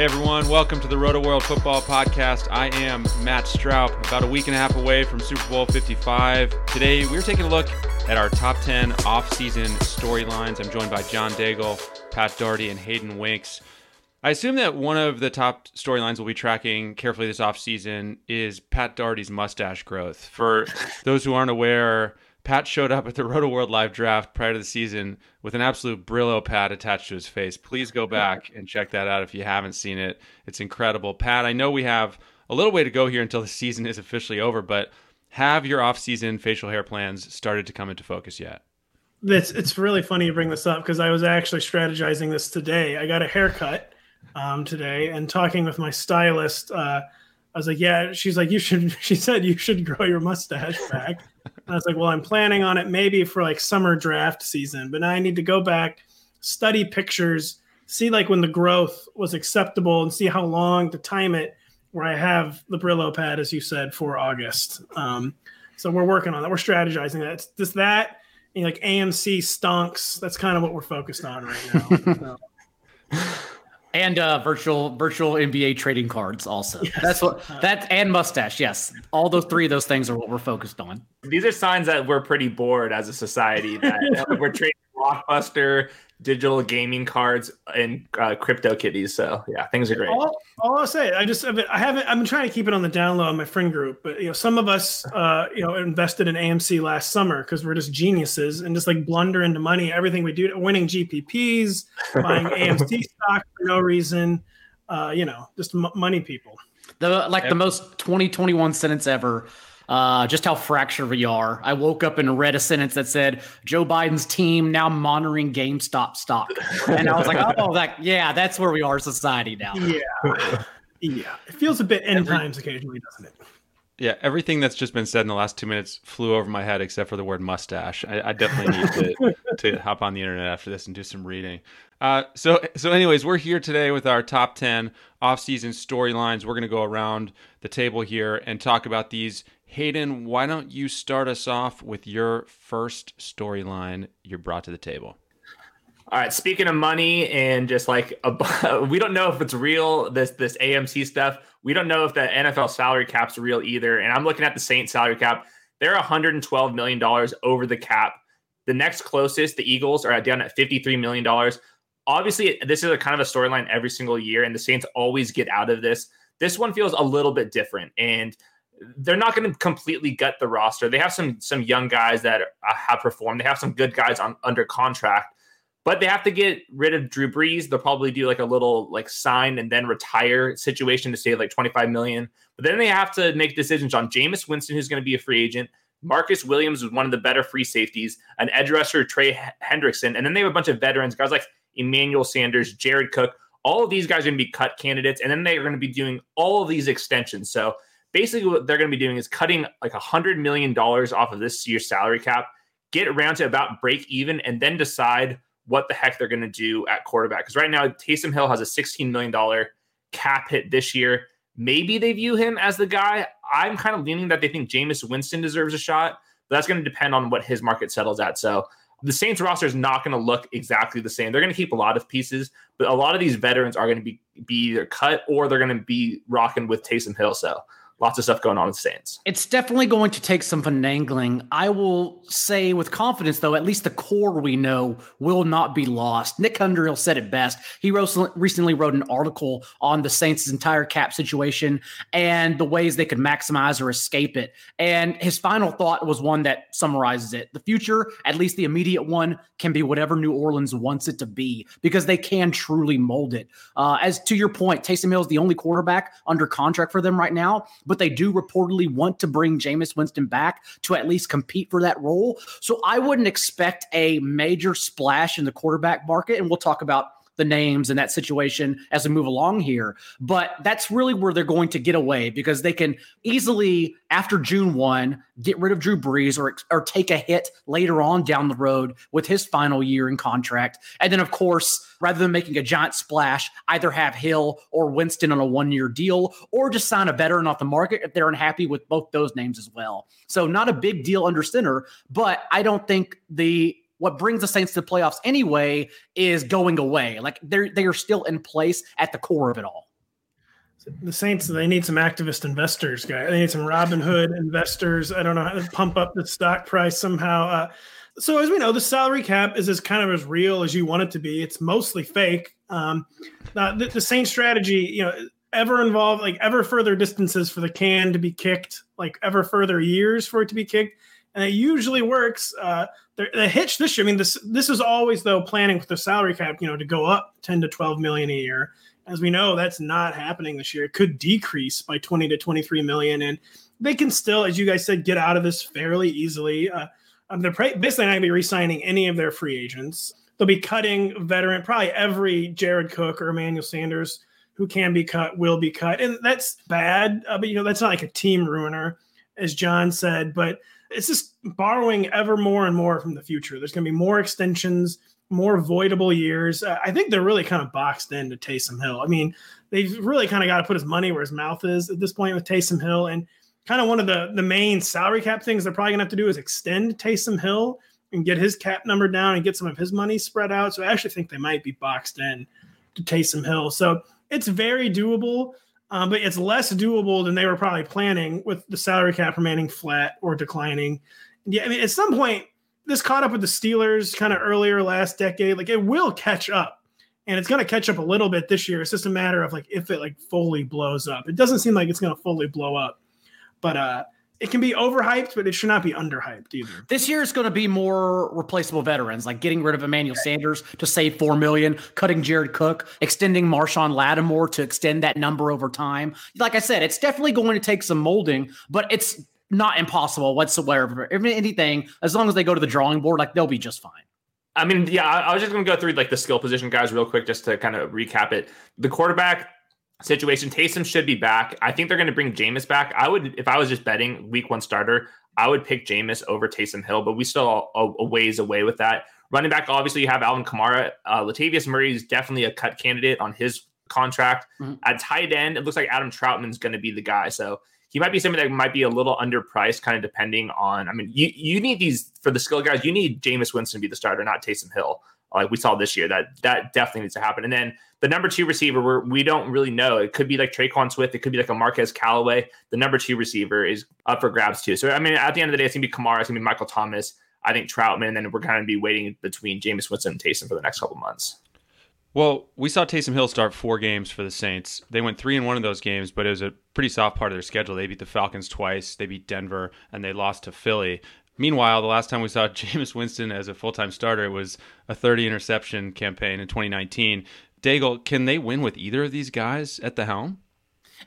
Hey everyone, welcome to the Rotoworld Football Podcast. I am Matt Stroup, about a week and a half away from Super Bowl 55. Today we're taking a look at our top 10 off-season storylines. I'm joined by John Daigle, Pat Daugherty, and Hayden Winks. I assume that one of the top storylines we'll be tracking carefully this offseason is Pat Daugherty's mustache growth. For those who aren't aware, Pat showed up at the Rotoworld Live draft prior to the season with an absolute Brillo pad attached to his face. Please go back and check that out if you haven't seen it. It's incredible. Pat, I know we have a little way to go here until the season is officially over, but have your off-season facial hair plans started to come into focus yet? It's it's really funny you bring this up because I was actually strategizing this today. I got a haircut um, today and talking with my stylist. Uh, I was like, "Yeah." She's like, "You should." She said, "You should grow your mustache back." I was like, well, I'm planning on it maybe for like summer draft season, but now I need to go back, study pictures, see like when the growth was acceptable and see how long to time it where I have the Brillo pad, as you said, for August. Um, so we're working on that. We're strategizing that. It's just that, you know, like AMC stonks. That's kind of what we're focused on right now. so and uh, virtual virtual NBA trading cards also. Yes. That's what that and mustache. Yes, all those three of those things are what we're focused on. These are signs that we're pretty bored as a society. That we're trading blockbuster digital gaming cards and uh, crypto kitties. So yeah, things are great. All, all I'll say, I just I haven't I've been trying to keep it on the down low on my friend group, but you know some of us uh, you know invested in AMC last summer because we're just geniuses and just like blunder into money everything we do, winning GPPs, buying AMC stock for no reason, uh, you know, just m- money people. The like the most 2021 sentence ever uh, just how fractured we are. I woke up and read a sentence that said Joe Biden's team now monitoring GameStop stock, and I was like, oh, that yeah, that's where we are, society now. Yeah, yeah, it feels a bit end times occasionally, doesn't it? Yeah, everything that's just been said in the last two minutes flew over my head except for the word mustache. I, I definitely need to, to hop on the internet after this and do some reading. Uh, so, so anyways, we're here today with our top ten off-season storylines. We're going to go around the table here and talk about these Hayden, why don't you start us off with your first storyline you're brought to the table? All right. Speaking of money and just like a, we don't know if it's real. This this AMC stuff. We don't know if the NFL salary cap's real either. And I'm looking at the Saints salary cap. They're 112 million dollars over the cap. The next closest, the Eagles, are down at 53 million dollars. Obviously, this is a kind of a storyline every single year, and the Saints always get out of this. This one feels a little bit different, and they're not going to completely gut the roster. They have some some young guys that uh, have performed. They have some good guys on under contract, but they have to get rid of Drew Brees. They'll probably do like a little like sign and then retire situation to save like 25 million. But then they have to make decisions on Jameis Winston, who's going to be a free agent. Marcus Williams was one of the better free safeties, an edge rusher, Trey Hendrickson, and then they have a bunch of veterans, guys like Emmanuel Sanders, Jared Cook. All of these guys are going to be cut candidates, and then they are going to be doing all of these extensions. So basically what they're going to be doing is cutting like a hundred million dollars off of this year's salary cap, get around to about break even, and then decide what the heck they're going to do at quarterback. Because right now, Taysom Hill has a $16 million cap hit this year. Maybe they view him as the guy. I'm kind of leaning that they think Jameis Winston deserves a shot, but that's going to depend on what his market settles at. So the Saints roster is not going to look exactly the same. They're going to keep a lot of pieces, but a lot of these veterans are going to be be either cut or they're going to be rocking with Taysom Hill. So lots of stuff going on with the Saints. It's definitely going to take some finagling. I will say with confidence, though, at least the core we know will not be lost. Nick Underhill said it best. He recently wrote an article on the Saints' entire cap situation and the ways they could maximize or escape it. And his final thought was one that summarizes it. The future, at least the immediate one, can be whatever New Orleans wants it to be because they can truly mold it. Uh, as to your point, Taysom Hill is the only quarterback under contract for them right now but they do reportedly want to bring Jameis Winston back to at least compete for that role. So I wouldn't expect a major splash in the quarterback market. And we'll talk about the names and that situation as we move along here. But that's really where they're going to get away because they can easily, after June 1, get rid of Drew Brees or, or take a hit later on down the road with his final year in contract. And then, of course, rather than making a giant splash, either have Hill or Winston on a one year deal or just sign a veteran off the market if they're unhappy with both those names as well. So, not a big deal under center, but I don't think the what brings the Saints to the playoffs anyway is going away. Like they're they are still in place at the core of it all. The Saints they need some activist investors, guy. They need some Robin Hood investors. I don't know how to pump up the stock price somehow. Uh, so as we know, the salary cap is as kind of as real as you want it to be. It's mostly fake. Um, the, the same strategy, you know, ever involve like ever further distances for the can to be kicked, like ever further years for it to be kicked, and it usually works. Uh, the, hitch this year, I mean, this this is always though planning with the salary cap, you know, to go up ten to twelve million a year. As we know, that's not happening this year. It could decrease by twenty to twenty three million, and they can still, as you guys said, get out of this fairly easily. Uh, um, they're basically not going to be re-signing any of their free agents. They'll be cutting veteran, probably every Jared Cook or Emmanuel Sanders who can be cut will be cut, and that's bad. Uh, but you know that's not like a team ruiner, as John said. But it's just borrowing ever more and more from the future. There's going to be more extensions, more voidable years. Uh, I think they're really kind of boxed into Taysom Hill. I mean, they've really kind of got to put his money where his mouth is at this point with Taysom Hill, and kind of one of the the main salary cap things they're probably gonna have to do is extend Taysom Hill and get his cap number down and get some of his money spread out. So I actually think they might be boxed in to Taysom Hill. So it's very doable, um, but it's less doable than they were probably planning with the salary cap remaining flat or declining. Yeah, I mean, at some point, this caught up with the Steelers kind of earlier last decade. Like it will catch up, and it's going to catch up a little bit this year. It's just a matter of like if it like fully blows up. It doesn't seem like it's going to fully blow up but uh, it can be overhyped, but it should not be underhyped either. This year is going to be more replaceable veterans, like getting rid of Emmanuel Sanders to save four million, cutting Jared Cook, extending Marshon Lattimore to extend that number over time. Like I said, it's definitely going to take some molding, but it's not impossible whatsoever. If anything, as long as they go to the drawing board, like they'll be just fine. I mean, yeah, I was just going to go through like the skill position guys real quick, just to kind of recap it. The quarterback situation. Taysom should be back. I think they're going to bring Jameis back. I would, if I was just betting week one starter, I would pick Jameis over Taysom Hill, but we still a, a ways away with that. Running back, obviously, you have Alvin Kamara. Uh, Latavius Murray is definitely a cut candidate on his contract. Mm-hmm. At tight end, it looks like Adam Trautman's going to be the guy. So he might be somebody that might be a little underpriced, kind of depending on. I mean, you you need these for the skill guys. You need Jameis Winston to be the starter, not Taysom Hill like we saw this year. That that definitely needs to happen. And then the number two receiver, where we don't really know. It could be like Tre'Quan Swift. It could be like a Marquez Callaway. The number two receiver is up for grabs too. So I mean, at the end of the day, it's gonna be Kamara. It's gonna be Michael Thomas. I think Trautman, and then we're going to be waiting between Jameis Winston and Taysom for the next couple months. Well, we saw Taysom Hill start four games for the Saints. They went three in one of those games, but it was a pretty soft part of their schedule. They beat the Falcons twice, they beat Denver, and they lost to Philly. Meanwhile, the last time we saw Jameis Winston as a full time starter was a 30 interception campaign in 2019. Daigle, can they win with either of these guys at the helm?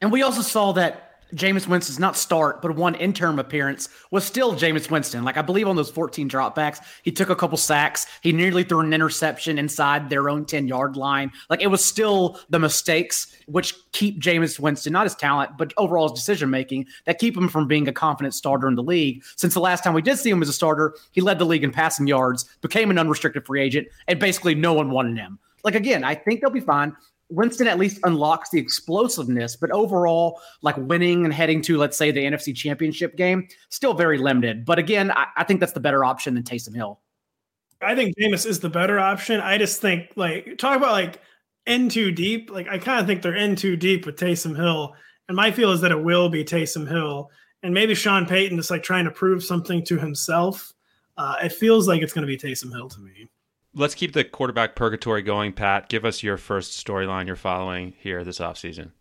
And we also saw that Jameis Winston's not start, but one interim appearance was still Jameis Winston. Like I believe on those 14 dropbacks, he took a couple sacks. He nearly threw an interception inside their own 10 yard line. Like it was still the mistakes which keep Jameis Winston, not his talent, but overall his decision making, that keep him from being a confident starter in the league. Since the last time we did see him as a starter, he led the league in passing yards, became an unrestricted free agent, and basically no one wanted him. Like again, I think they'll be fine. Winston at least unlocks the explosiveness, but overall, like winning and heading to, let's say, the NFC Championship game, still very limited. But again, I, I think that's the better option than Taysom Hill. I think Jameis is the better option. I just think, like, talk about like in too deep. Like, I kind of think they're in too deep with Taysom Hill. And my feel is that it will be Taysom Hill. And maybe Sean Payton is like trying to prove something to himself. Uh, it feels like it's going to be Taysom Hill to me let's keep the quarterback purgatory going, Pat. Give us your first storyline you're following here this offseason.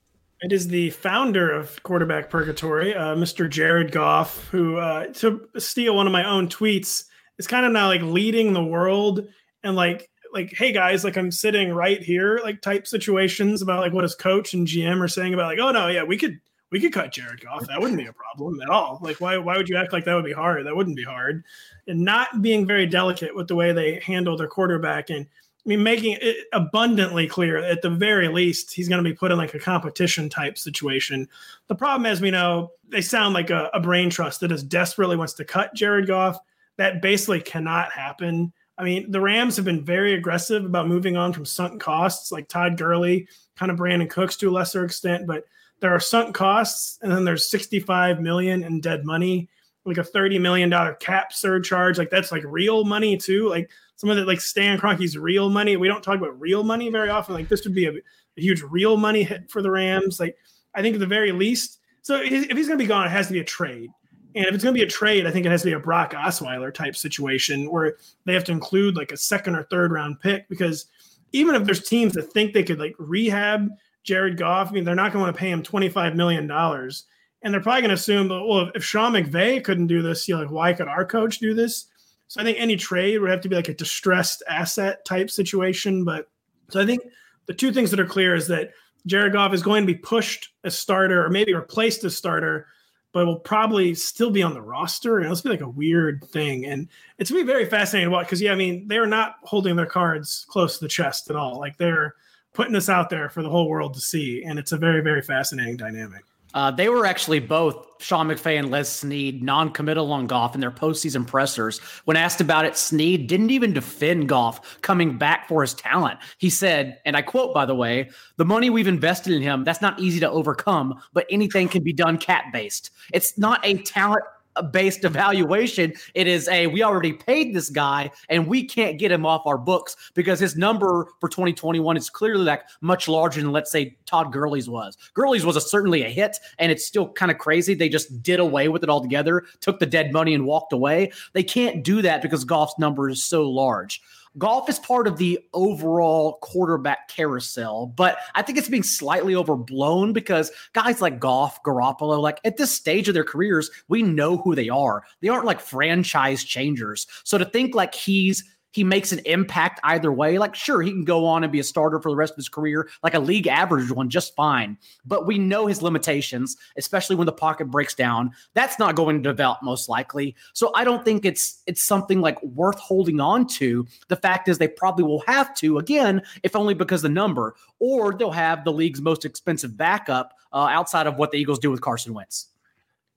It is the founder of Quarterback Purgatory, uh, Mr. Jared Goff, who, uh, to steal one of my own tweets, is kind of now like leading the world and like, like, hey guys, like I'm sitting right here, like type situations about like what his coach and GM are saying about like, oh no, yeah, we could we could cut Jared Goff. That wouldn't be a problem at all. Like, why why would you act like that would be hard? That wouldn't be hard. And not being very delicate with the way they handle their quarterback. And I mean, making it abundantly clear at the very least he's going to be put in like a competition type situation. The problem, as we know, they sound like a, a brain trust that is desperately wants to cut Jared Goff. That basically cannot happen. I mean, the Rams have been very aggressive about moving on from sunk costs, like Todd Gurley, kind of Brandin Cooks to a lesser extent, but there are sunk costs, and then there's 65 million in dead money, like a 30 million dollar cap surcharge. Like that's like real money too. Like some of it, like Stan Kroenke's real money. We don't talk about real money very often. Like this would be a, a huge real money hit for the Rams. Like I think at the very least, so if he's going to be gone, it has to be a trade. And if it's going to be a trade, I think it has to be a Brock Osweiler type situation where they have to include like a second or third round pick because even if there's teams that think they could like rehab Jared Goff, I mean, they're not going to want to pay him $25 million. And they're probably going to assume, well, if Sean McVay couldn't do this, you know, like, why could our coach do this? So I think any trade would have to be like a distressed asset type situation. But so I think the two things that are clear is that Jared Goff is going to be pushed as starter or maybe replaced as starter but will probably still be on the roster. And it'll be like a weird thing. And it's gonna be very fascinating to watch because yeah, I mean, they're not holding their cards close to the chest at all. Like they're putting this out there for the whole world to see. And it's a very, very fascinating dynamic. Uh, they were actually both Sean McVay and Les Snead non-committal on Goff in their postseason pressers. When asked about it, Snead didn't even defend Goff coming back for his talent. He said, and I quote, by the way, the money we've invested in him, that's not easy to overcome, but anything can be done cap-based. It's not a talent based evaluation. It is a we already paid this guy and we can't get him off our books because his number for 2021 is clearly like much larger than let's say Todd Gurley's was. Gurley's was a, certainly a hit and it's still kind of crazy. They just did away with it altogether, took the dead money and walked away. They can't do that because Goff's number is so large. Goff is part of the overall quarterback carousel, but I think it's being slightly overblown because guys like Goff, Garoppolo, like at this stage of their careers, we know who they are. They aren't like franchise changers. So to think like he's he makes an impact either way. Like, sure, he can go on and be a starter for the rest of his career, like a league average one, just fine. But we know his limitations, especially when the pocket breaks down. That's not going to develop most likely. So I don't think it's it's something like worth holding on to. The fact is, they probably will have to again, if only because the number, or they'll have the league's most expensive backup uh, outside of what the Eagles do with Carson Wentz.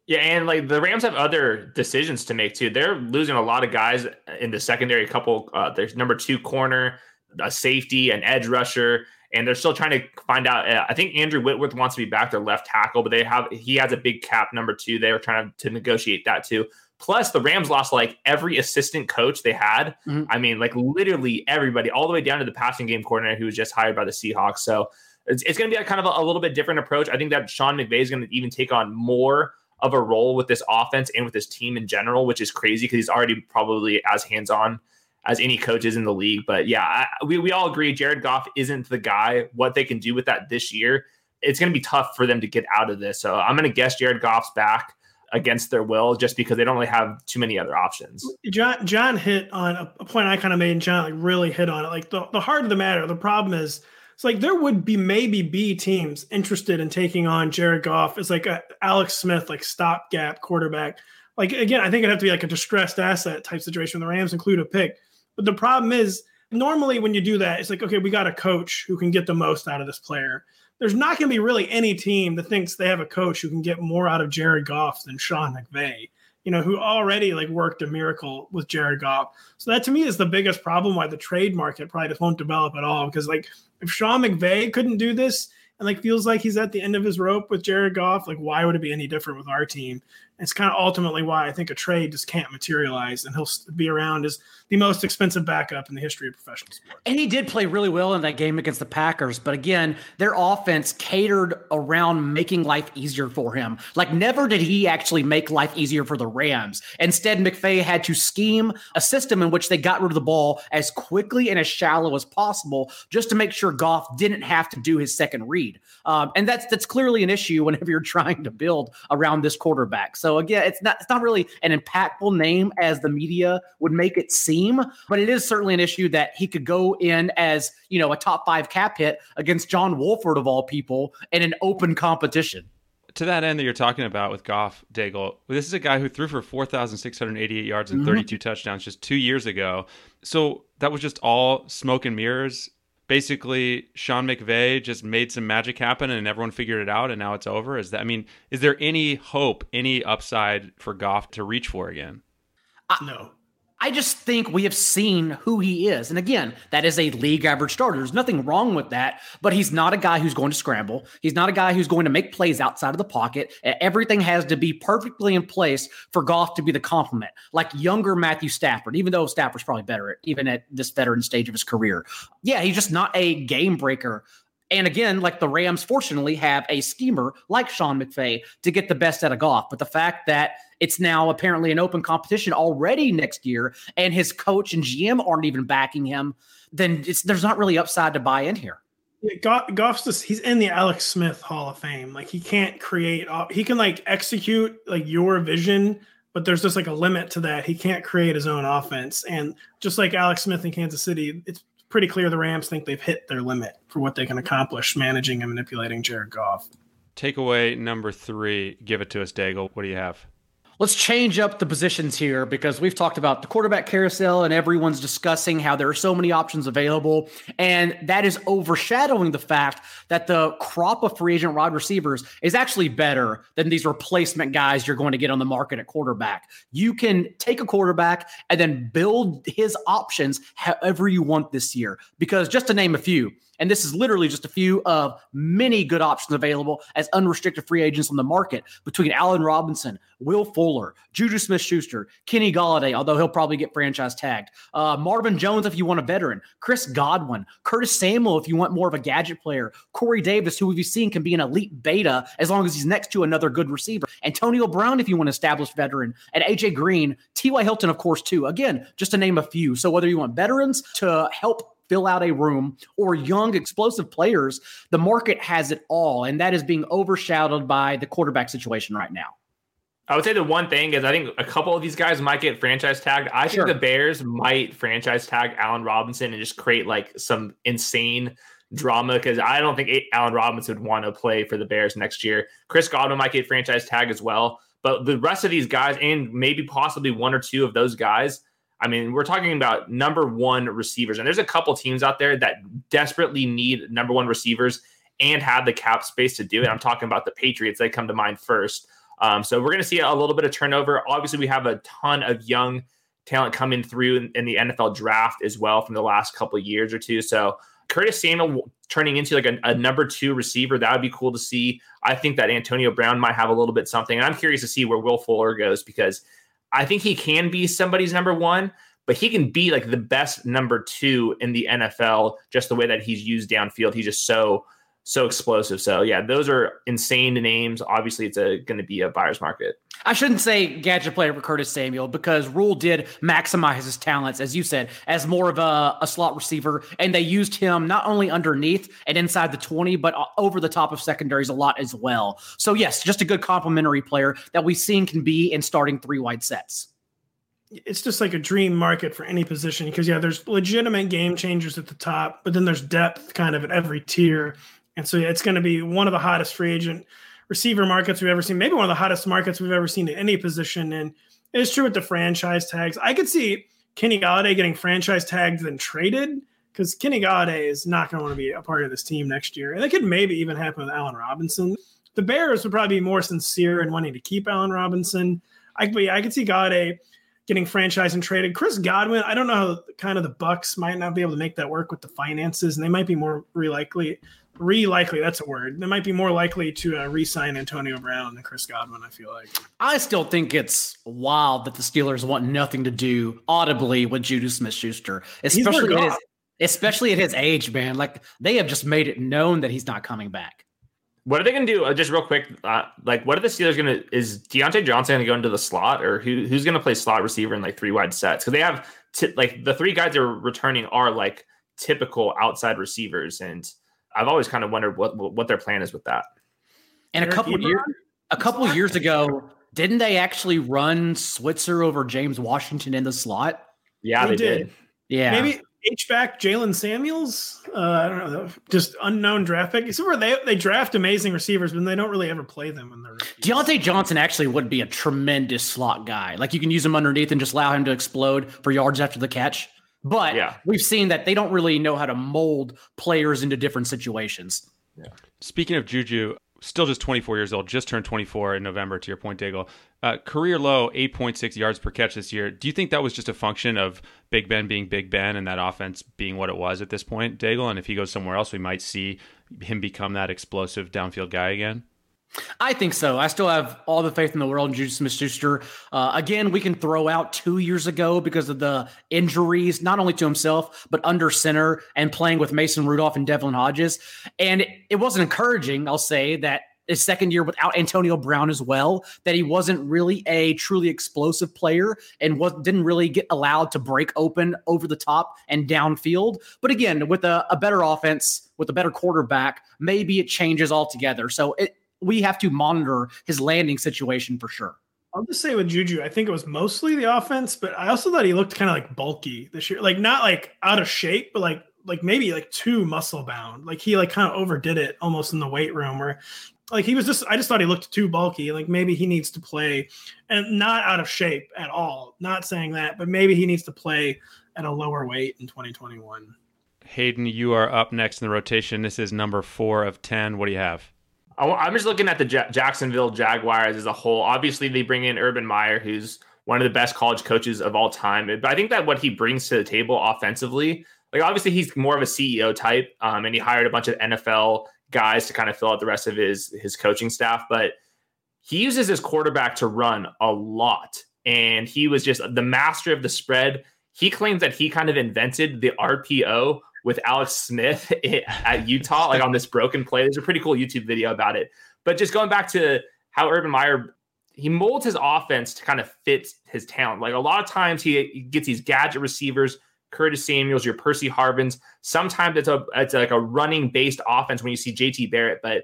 Yeah, and like the Rams have other decisions to make too. They're losing a lot of guys in the secondary. Couple, uh, there's number two corner, a safety, an edge rusher, and they're still trying to find out. Uh, I think Andrew Whitworth wants to be back their left tackle, but they have he has a big cap number two. They were trying to, to negotiate that too. Plus, the Rams lost like every assistant coach they had. Mm-hmm. I mean, like literally everybody, all the way down to the passing game coordinator who was just hired by the Seahawks. So it's, it's going to be a kind of a, a little bit different approach. I think that Sean McVay is going to even take on more of a role with this offense and with this team in general, which is crazy because he's already probably as hands on as any coaches in the league. But yeah, I, we, we all agree Jared Goff isn't the guy. What they can do with that this year, it's going to be tough for them to get out of this. So I'm going to guess Jared Goff's back against their will just because they don't really have too many other options. John John hit on a point I kind of made and John like really hit on it. Like the, the heart of the matter, the problem is it's like there would be maybe be teams interested in taking on Jared Goff as like a Alex Smith, like stopgap quarterback. Like again, I think it'd have to be like a distressed asset type situation. The Rams include a pick, but the problem is normally when you do that, it's like okay, we got a coach who can get the most out of this player. There's not going to be really any team that thinks they have a coach who can get more out of Jared Goff than Sean McVay you know, who already like worked a miracle with Jared Goff. So that to me is the biggest problem why the trade market probably just won't develop at all. Because like if Sean McVay couldn't do this and like feels like he's at the end of his rope with Jared Goff, like why would it be any different with our team? It's kind of ultimately why I think a trade just can't materialize, and he'll be around as the most expensive backup in the history of professional sports. And he did play really well in that game against the Packers, but again, their offense catered around making life easier for him. Like never did he actually make life easier for the Rams. Instead, McVay had to scheme a system in which they got rid of the ball as quickly and as shallow as possible, just to make sure Goff didn't have to do his second read. Um, and that's that's clearly an issue whenever you're trying to build around this quarterback. So again, it's not it's not really an impactful name as the media would make it seem, but it is certainly an issue that he could go in as you know a top five cap hit against John Wolford of all people in an open competition to that end that you're talking about with Goff Daigle, this is a guy who threw for 4,688 yards and mm-hmm. 32 touchdowns just two years ago. So that was just all smoke and mirrors. Basically, Sean McVay just made some magic happen and everyone figured it out and now it's over. Is that I mean, is there any hope, any upside for Goff to reach for again? no. I just think we have seen who he is. And again, that is a league average starter. There's nothing wrong with that, but he's not a guy who's going to scramble. He's not a guy who's going to make plays outside of the pocket. Everything has to be perfectly in place for Goff to be the complement, like younger Matthew Stafford, even though Stafford's probably better, even at this veteran stage of his career. Yeah, he's just not a game breaker and again, like the Rams, fortunately, have a schemer like Sean McVay to get the best out of Goff. But the fact that it's now apparently an open competition already next year, and his coach and GM aren't even backing him, then there's not really upside to buy in here. Yeah, Goff, Goff's just he's in the Alex Smith Hall of Fame. Like he can't create, he can like execute like your vision, but there's just like a limit to that. He can't create his own offense. And just like Alex Smith in Kansas City, it's pretty clear the Rams think they've hit their limit for what they can accomplish managing and manipulating Jared Goff. Takeaway number three. Give it to us, Daigle. What do you have? Let's change up the positions here because we've talked about the quarterback carousel and everyone's discussing how there are so many options available. And that is overshadowing the fact that the crop of free agent wide receivers is actually better than these replacement guys you're going to get on the market at quarterback. You can take a quarterback and then build his options however you want this year. Because just to name a few, and this is literally just a few of many good options available as unrestricted free agents on the market between Allen Robinson, Will Fuller, Juju Smith Schuster, Kenny Golladay, although he'll probably get franchise tagged, uh, Marvin Jones if you want a veteran, Chris Godwin, Curtis Samuel if you want more of a gadget player, Corey Davis, who we've seen can be an elite beta as long as he's next to another good receiver, Antonio Brown if you want an established veteran, and AJ Green, T.Y. Hilton, of course, too. Again, just to name a few. So whether you want veterans to help fill out a room or young explosive players the market has it all and that is being overshadowed by the quarterback situation right now I would say the one thing is I think a couple of these guys might get franchise tagged. I sure. think the Bears might franchise tag Allen Robinson and just create like some insane drama because I don't think Allen Robinson would want to play for the Bears next year. Chris Godwin might get franchise tag as well, but the rest of these guys and maybe possibly one or two of those guys I mean, we're talking about number one receivers, and there's a couple teams out there that desperately need number one receivers and have the cap space to do it. I'm talking about the Patriots; they come to mind first. Um, so we're going to see a little bit of turnover. Obviously, we have a ton of young talent coming through in, in the NFL draft as well from the last couple years or two. So Curtis Samuel turning into like a, a, number two receiver, that would be cool to see. I think that Antonio Brown might have a little bit something. And I'm curious to see where Will Fuller goes because I think he can be somebody's number one, but he can be like the best number two in the NFL, just the way that he's used downfield. He's just so so explosive. So yeah, those are insane names. Obviously, it's going to be a buyer's market. I shouldn't say gadget player for Curtis Samuel because Rhule did maximize his talents, as you said, as more of a, a, slot receiver, and they used him not only underneath and inside the twenty, but uh, over the top of secondaries a lot as well. So yes, just a good complementary player that we've seen can be in starting three wide sets it's just like a dream market for any position because yeah, there's legitimate game changers at the top, but then there's depth kind of at every tier. And so yeah, it's going to be one of the hottest free agent receiver markets we've ever seen, maybe one of the hottest markets we've ever seen in any position. And it's true with the franchise tags. I could see Kenny Golladay getting franchise tagged then traded because Kenny Golladay is not going to want to be a part of this team next year. And it could maybe even happen with Allen Robinson. The Bears would probably be more sincere in wanting to keep Allen Robinson. I, but yeah, I could see Golladay getting franchised and traded. Chris Godwin, I don't know how kind of the Bucs might not be able to make that work with the finances, and they might be more likely re likely that's a word they might be more likely to uh, re-sign antonio brown than chris godwin i feel like i still think it's wild that the steelers want nothing to do audibly with judas smith-schuster especially at, his, especially at his age man like they have just made it known that he's not coming back what are they going to do? Uh, just real quick, uh, like, what are the Steelers going to? Is Diontae Johnson going to go into the slot, or who, who's going to play slot receiver in like three wide sets? Because they have t- like the three guys they're returning are like typical outside receivers, and I've always kind of wondered what what their plan is with that. And a couple years a couple years ago, didn't they actually run Switzer over James Washington in the slot? Yeah, they, they did. did. Yeah, maybe H back Jaylen Samuels. Uh, I don't know, just unknown draft pick. Except where they they draft amazing receivers, but they don't really ever play them in their. Diontae Johnson actually would be a tremendous slot guy. Like you can use him underneath and just allow him to explode for yards after the catch. But yeah. we've seen that they don't really know how to mold players into different situations. Yeah. Speaking of Juju, still just 24 years old, just turned 24 in November, to your point, Daigle. Uh, career low, 8.6 yards per catch this year. Do you think that was just a function of Big Ben being Big Ben and that offense being what it was at this point, Daigle? And if he goes somewhere else, we might see him become that explosive downfield guy again? I think so. I still have all the faith in the world in Juju Smith Schuster. Uh, again, we can throw out two years ago because of the injuries, not only to himself, but under center and playing with Mason Rudolph and Devlin Hodges. And it, it wasn't encouraging, I'll say, that his second year without Antonio Brown as well, that he wasn't really a truly explosive player and was, didn't really get allowed to break open over the top and downfield. But again, with a, a better offense, with a better quarterback, maybe it changes altogether. So it, we have to monitor his landing situation for sure. I'll just say with Juju, I think it was mostly the offense, but I also thought he looked kind of like bulky this year, like not like out of shape, but like like maybe like too muscle bound. Like he like kind of overdid it almost in the weight room, where like he was just I just thought he looked too bulky. Like maybe he needs to play and not out of shape at all. Not saying that, but maybe he needs to play at a lower weight in 2021. Hayden, you are up next in the rotation. This is number four of 10. What do you have? I'm just looking at the Jacksonville Jaguars as a whole. Obviously, they bring in Urban Meyer, who's one of the best college coaches of all time. But I think that what he brings to the table offensively, like obviously he's more of a CEO type, um, and he hired a bunch of NFL guys to kind of fill out the rest of his his coaching staff. But he uses his quarterback to run a lot, and he was just the master of the spread. He claims that he kind of invented the RPO with Alex Smith at Utah, like on this broken play. There's a pretty cool YouTube video about it. But just going back to how Urban Meyer he molds his offense to kind of fit his talent. Like a lot of times he, gets these gadget receivers, Curtis Samuels, your Percy Harvins. Sometimes it's a it's like a running based offense when you see JT Barrett, but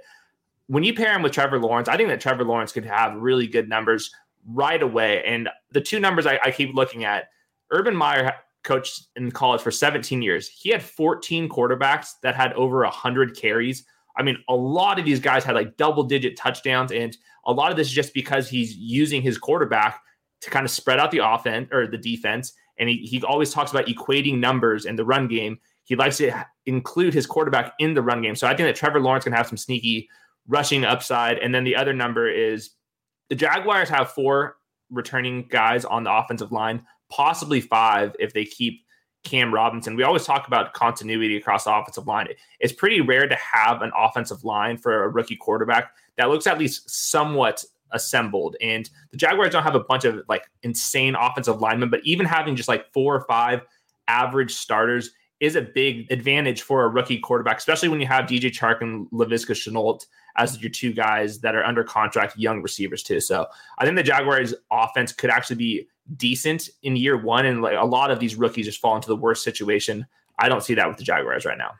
when you pair him with Trevor Lawrence, I think that Trevor Lawrence could have really good numbers right away. And the two numbers I, I keep looking at, Urban Meyer coached in college for 17 years. He had 14 quarterbacks that had over 100 carries. I mean, a lot of these guys had like double digit touchdowns. And a lot of this is just because he's using his quarterback to kind of spread out the offense or the defense. And he, he always talks about equating numbers in the run game. He likes to include his quarterback in the run game. So I think that Trevor Lawrence can have some sneaky rushing upside. And then the other number is the Jaguars have four returning guys on the offensive line possibly five if they keep Cam Robinson. We always talk about continuity across the offensive line. It's pretty rare to have an offensive line for a rookie quarterback that looks at least somewhat assembled. And the Jaguars don't have a bunch of like insane offensive linemen, but even having just like four or five average starters is a big advantage for a rookie quarterback, especially when you have DJ Chark and Laviska Shenault as your two guys that are under contract, young receivers too. So I think the Jaguars offense could actually be decent in year one, and like a lot of these rookies just fall into the worst situation. I don't see that with the Jaguars right now.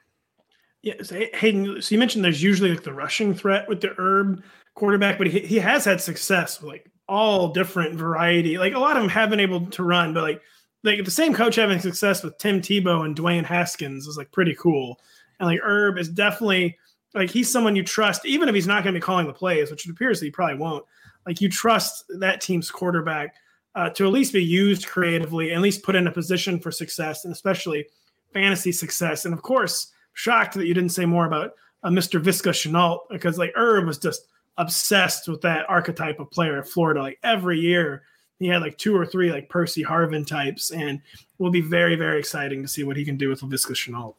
Yeah, so Hayden. So you mentioned there's usually like the rushing threat with the Urb quarterback, but he, he has had success with like all different variety. Like a lot of them have been able to run, but like like the same coach having success with Tim Tebow and Dwayne Haskins is like pretty cool. And like Urb is definitely like he's someone you trust, even if he's not going to be calling the plays, which it appears that he probably won't. Like you trust that team's quarterback uh, to at least be used creatively, at least put in a position for success, and especially fantasy success. And of course, shocked that you didn't say more about uh, Mr. Visca Shenault because like Urb was just obsessed with that archetype of player at Florida. Like every year, he had like two or three like Percy Harvin types, and will be very, very exciting to see what he can do with Laviska Shenault.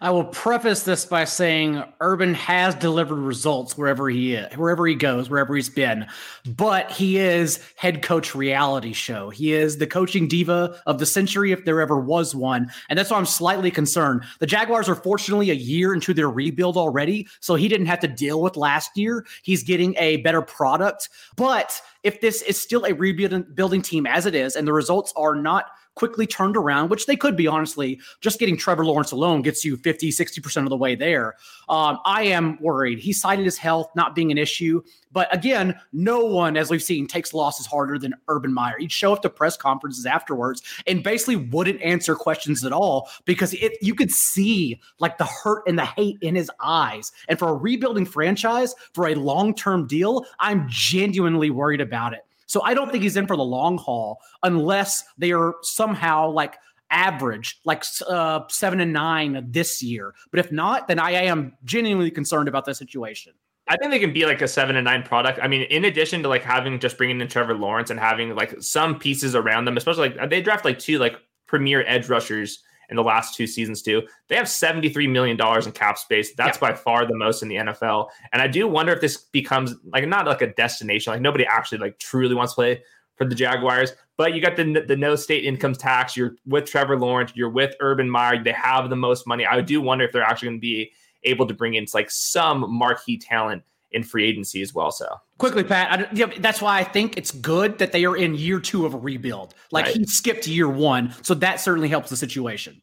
I will preface this by saying Urban has delivered results wherever he is, wherever he goes, wherever he's been. But he is head coach reality show. He is the coaching diva of the century, if there ever was one. And that's why I'm slightly concerned. The Jaguars are fortunately a year into their rebuild already, so he didn't have to deal with last year. He's getting a better product. But if this is still a rebuilding team as it is, and the results are not quickly turned around, which they could be, honestly. Just getting Trevor Lawrence alone gets you 50, 60% of the way there. Um, I am worried. He cited his health not being an issue. But again, no one, as we've seen, takes losses harder than Urban Meyer. He'd show up to press conferences afterwards and basically wouldn't answer questions at all because it, you could see like the hurt and the hate in his eyes. And for a rebuilding franchise, for a long term deal, I'm genuinely worried about it. So I don't think he's in for the long haul unless they are somehow like average like uh, seven and nine this year. But if not, then I am genuinely concerned about the situation. I think they can be like a seven and nine product. I mean, in addition to like having just bringing in Trevor Lawrence and having like some pieces around them, especially like they draft like two like premier edge rushers in the last two seasons too. They have $73 million in cap space. That's yeah. by far the most in the NFL. And I do wonder if this becomes like not like a destination. Like nobody actually like truly wants to play for the Jaguars. But you got the the no state income tax. You're with Trevor Lawrence. You're with Urban Meyer. They have the most money. I do wonder if they're actually going to be able to bring in like some marquee talent in free agency as well. So quickly, Pat, I, yeah, that's why I think it's good that they are in year two of a rebuild. Like right. he skipped year one, so that certainly helps the situation.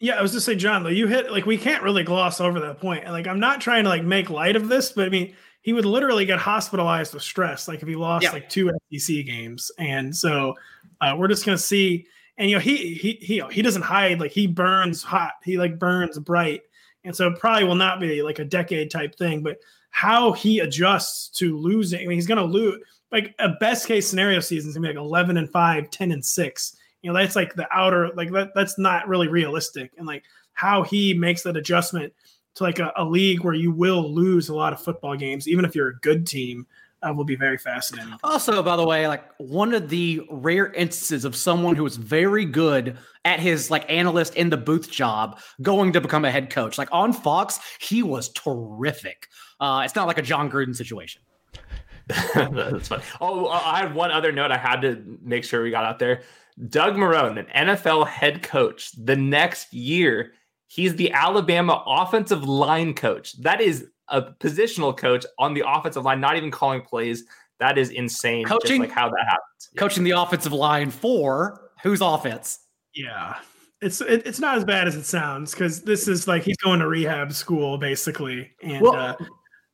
Yeah, I was just saying, John, though, you hit like we can't really gloss over that point. And like I'm not trying to like make light of this, but I mean, he would literally get hospitalized with stress, like if he lost yeah. like two SEC games. And so uh, we're just gonna see. And you know, he he he he doesn't hide, like he burns hot, he like burns bright. And so probably will not be like a decade type thing, but how he adjusts to losing. I mean, he's gonna lose like a best case scenario season is gonna be like 11 and 5, 10 and 6 you know that's like the outer like that that's not really realistic and like how he makes that adjustment to like a, a league where you will lose a lot of football games even if you're a good team uh, will be very fascinating. Also, by the way, like one of the rare instances of someone who was very good at his like analyst in the booth job going to become a head coach. Like on Fox, he was terrific. Uh, it's not like a Jon Gruden situation. That's funny. Oh, I have one other note I had to make sure we got out there. Doug Marrone, an NFL head coach, the next year, he's the Alabama offensive line coach. That is a positional coach on the offensive line, not even calling plays. That is insane. Coaching, like how that happens. Yeah. Coaching the offensive line for whose offense? Yeah. It's it, it's not as bad as it sounds because this is like he's going to rehab school basically. And well, uh,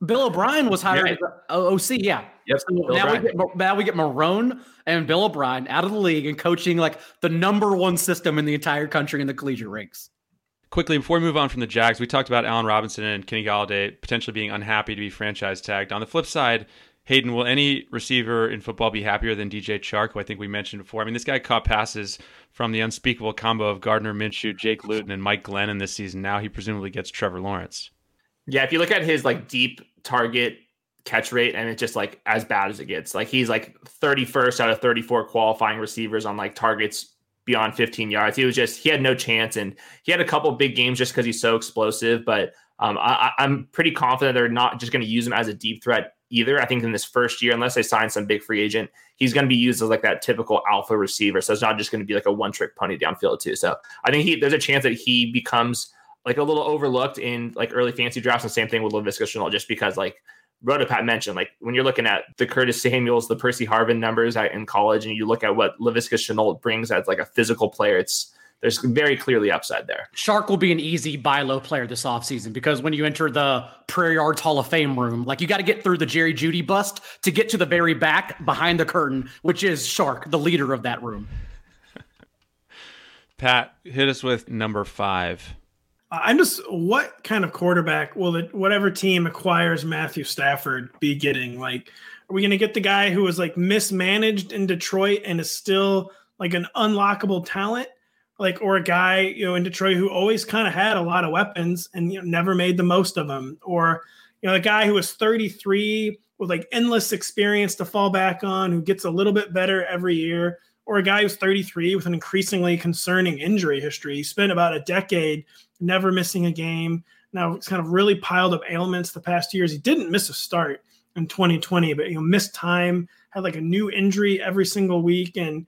Bill O'Brien was hired yeah. as OC. Yeah. Yep. So now we get now we get Marrone and Bill O'Brien out of the league and coaching like the number one system in the entire country in the collegiate ranks. Quickly before we move on from the Jags, we talked about Allen Robinson and Kenny Golladay potentially being unhappy to be franchise tagged. On the flip side, Hayden, will any receiver in football be happier than DJ Chark, who I think we mentioned before? I mean, this guy caught passes from the unspeakable combo of Gardner Minshew, Jake Luton, and Mike Glennon this season. Now he presumably gets Trevor Lawrence. Yeah, if you look at his like deep target catch rate and it's just like as bad as it gets. Like he's like 31st out of 34 qualifying receivers on like targets beyond 15 yards. He was just he had no chance, and he had a couple big games just because he's so explosive. But um, I, am pretty confident they're not just going to use him as a deep threat either. I think in this first year, unless they sign some big free agent, he's going to be used as like that typical alpha receiver. So it's not just going to be like a one trick pony downfield too. So I think he there's a chance that he becomes like a little overlooked in like early fancy drafts. And same thing with Laviska Shenault, just because like Rotopat mentioned, like when you're looking at the Curtis Samuels, the Percy Harvin numbers in college, and you look at what Laviska Shenault brings as like a physical player, it's there's very clearly upside there. Chark will be an easy buy low player this offseason because when you enter the Prairie Yards Hall of Fame room, like you got to get through the Jerry Jeudy bust to get to the very back behind the curtain, which is Chark, the leader of that room. Pat, hit us with number five. I'm just what kind of quarterback will it, whatever team acquires Matthew Stafford be getting? Like, are we going to get the guy who was like mismanaged in Detroit and is still like an unlockable talent? Like, or a guy, you know, in Detroit who always kind of had a lot of weapons and you know, never made the most of them? Or, you know, a guy who was 33 with like endless experience to fall back on, who gets a little bit better every year? Or a guy who's 33 with an increasingly concerning injury history. He spent about a decade never missing a game. Now it's kind of really piled up ailments the past years. He didn't miss a start in 2020, but you know missed time, had like a new injury every single week, and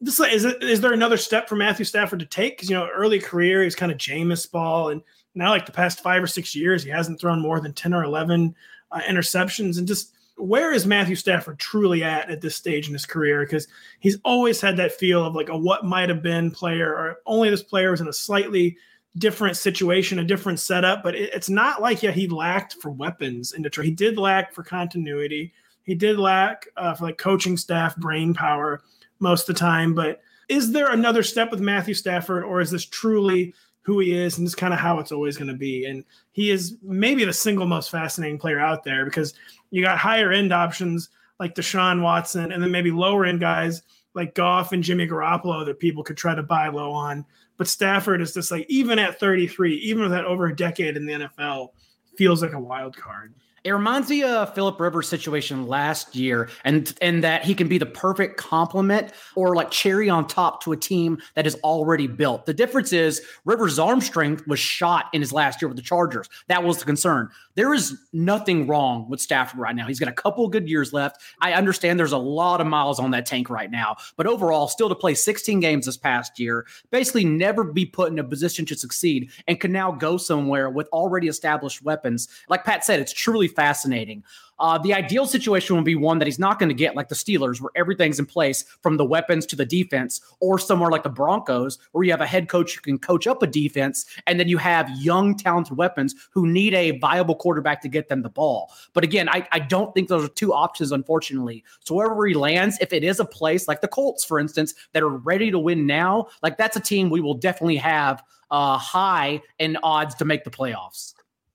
this is it, is there another step for Matthew Stafford to take? Because you know early career he's kind of Jameis ball, and now like the past five or six years he hasn't thrown more than 10 or 11 uh, interceptions, and just where is Matthew Stafford truly at at this stage in his career? Because he's always had that feel of like a what might have been player, or only this player was in a slightly different situation, a different setup, but it, it's not like yeah, he lacked for weapons in Detroit. He did lack for continuity. He did lack uh, for like coaching staff brain power most of the time. But is there another step with Matthew Stafford, or is this truly who he is and this kind of how it's always going to be? And he is maybe the single most fascinating player out there because you got higher end options like Deshaun Watson, and then maybe lower end guys like Goff and Jimmy Garoppolo that people could try to buy low on. But Stafford is just like even at 33, even with that over a decade in the NFL, feels like a wild card. It reminds me of Philip Rivers' situation last year, and and that he can be the perfect complement or like cherry on top to a team that is already built. The difference is Rivers' arm strength was shot in his last year with the Chargers. That was the concern. There is nothing wrong with Stafford right now. He's got a couple good years left. I understand there's a lot of miles on that tank right now, but overall, still to play 16 games this past year, basically never be put in a position to succeed, and can now go somewhere with already established weapons. Like Pat said, it's truly fascinating. Uh, the ideal situation would be one that he's not going to get, like the Steelers, where everything's in place from the weapons to the defense, or somewhere like the Broncos, where you have a head coach who can coach up a defense, and then you have young, talented weapons who need a viable quarterback to get them the ball. But again, I, I don't think those are two options, unfortunately. So wherever he lands, if it is a place like the Colts, for instance, that are ready to win now, like that's a team we will definitely have uh, high in odds to make the playoffs.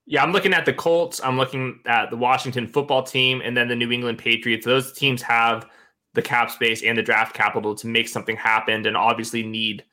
Yeah, I'm looking at the Colts. I'm looking at the Washington football team and then the New England Patriots. Those teams have the cap space and the draft capital to make something happen and obviously need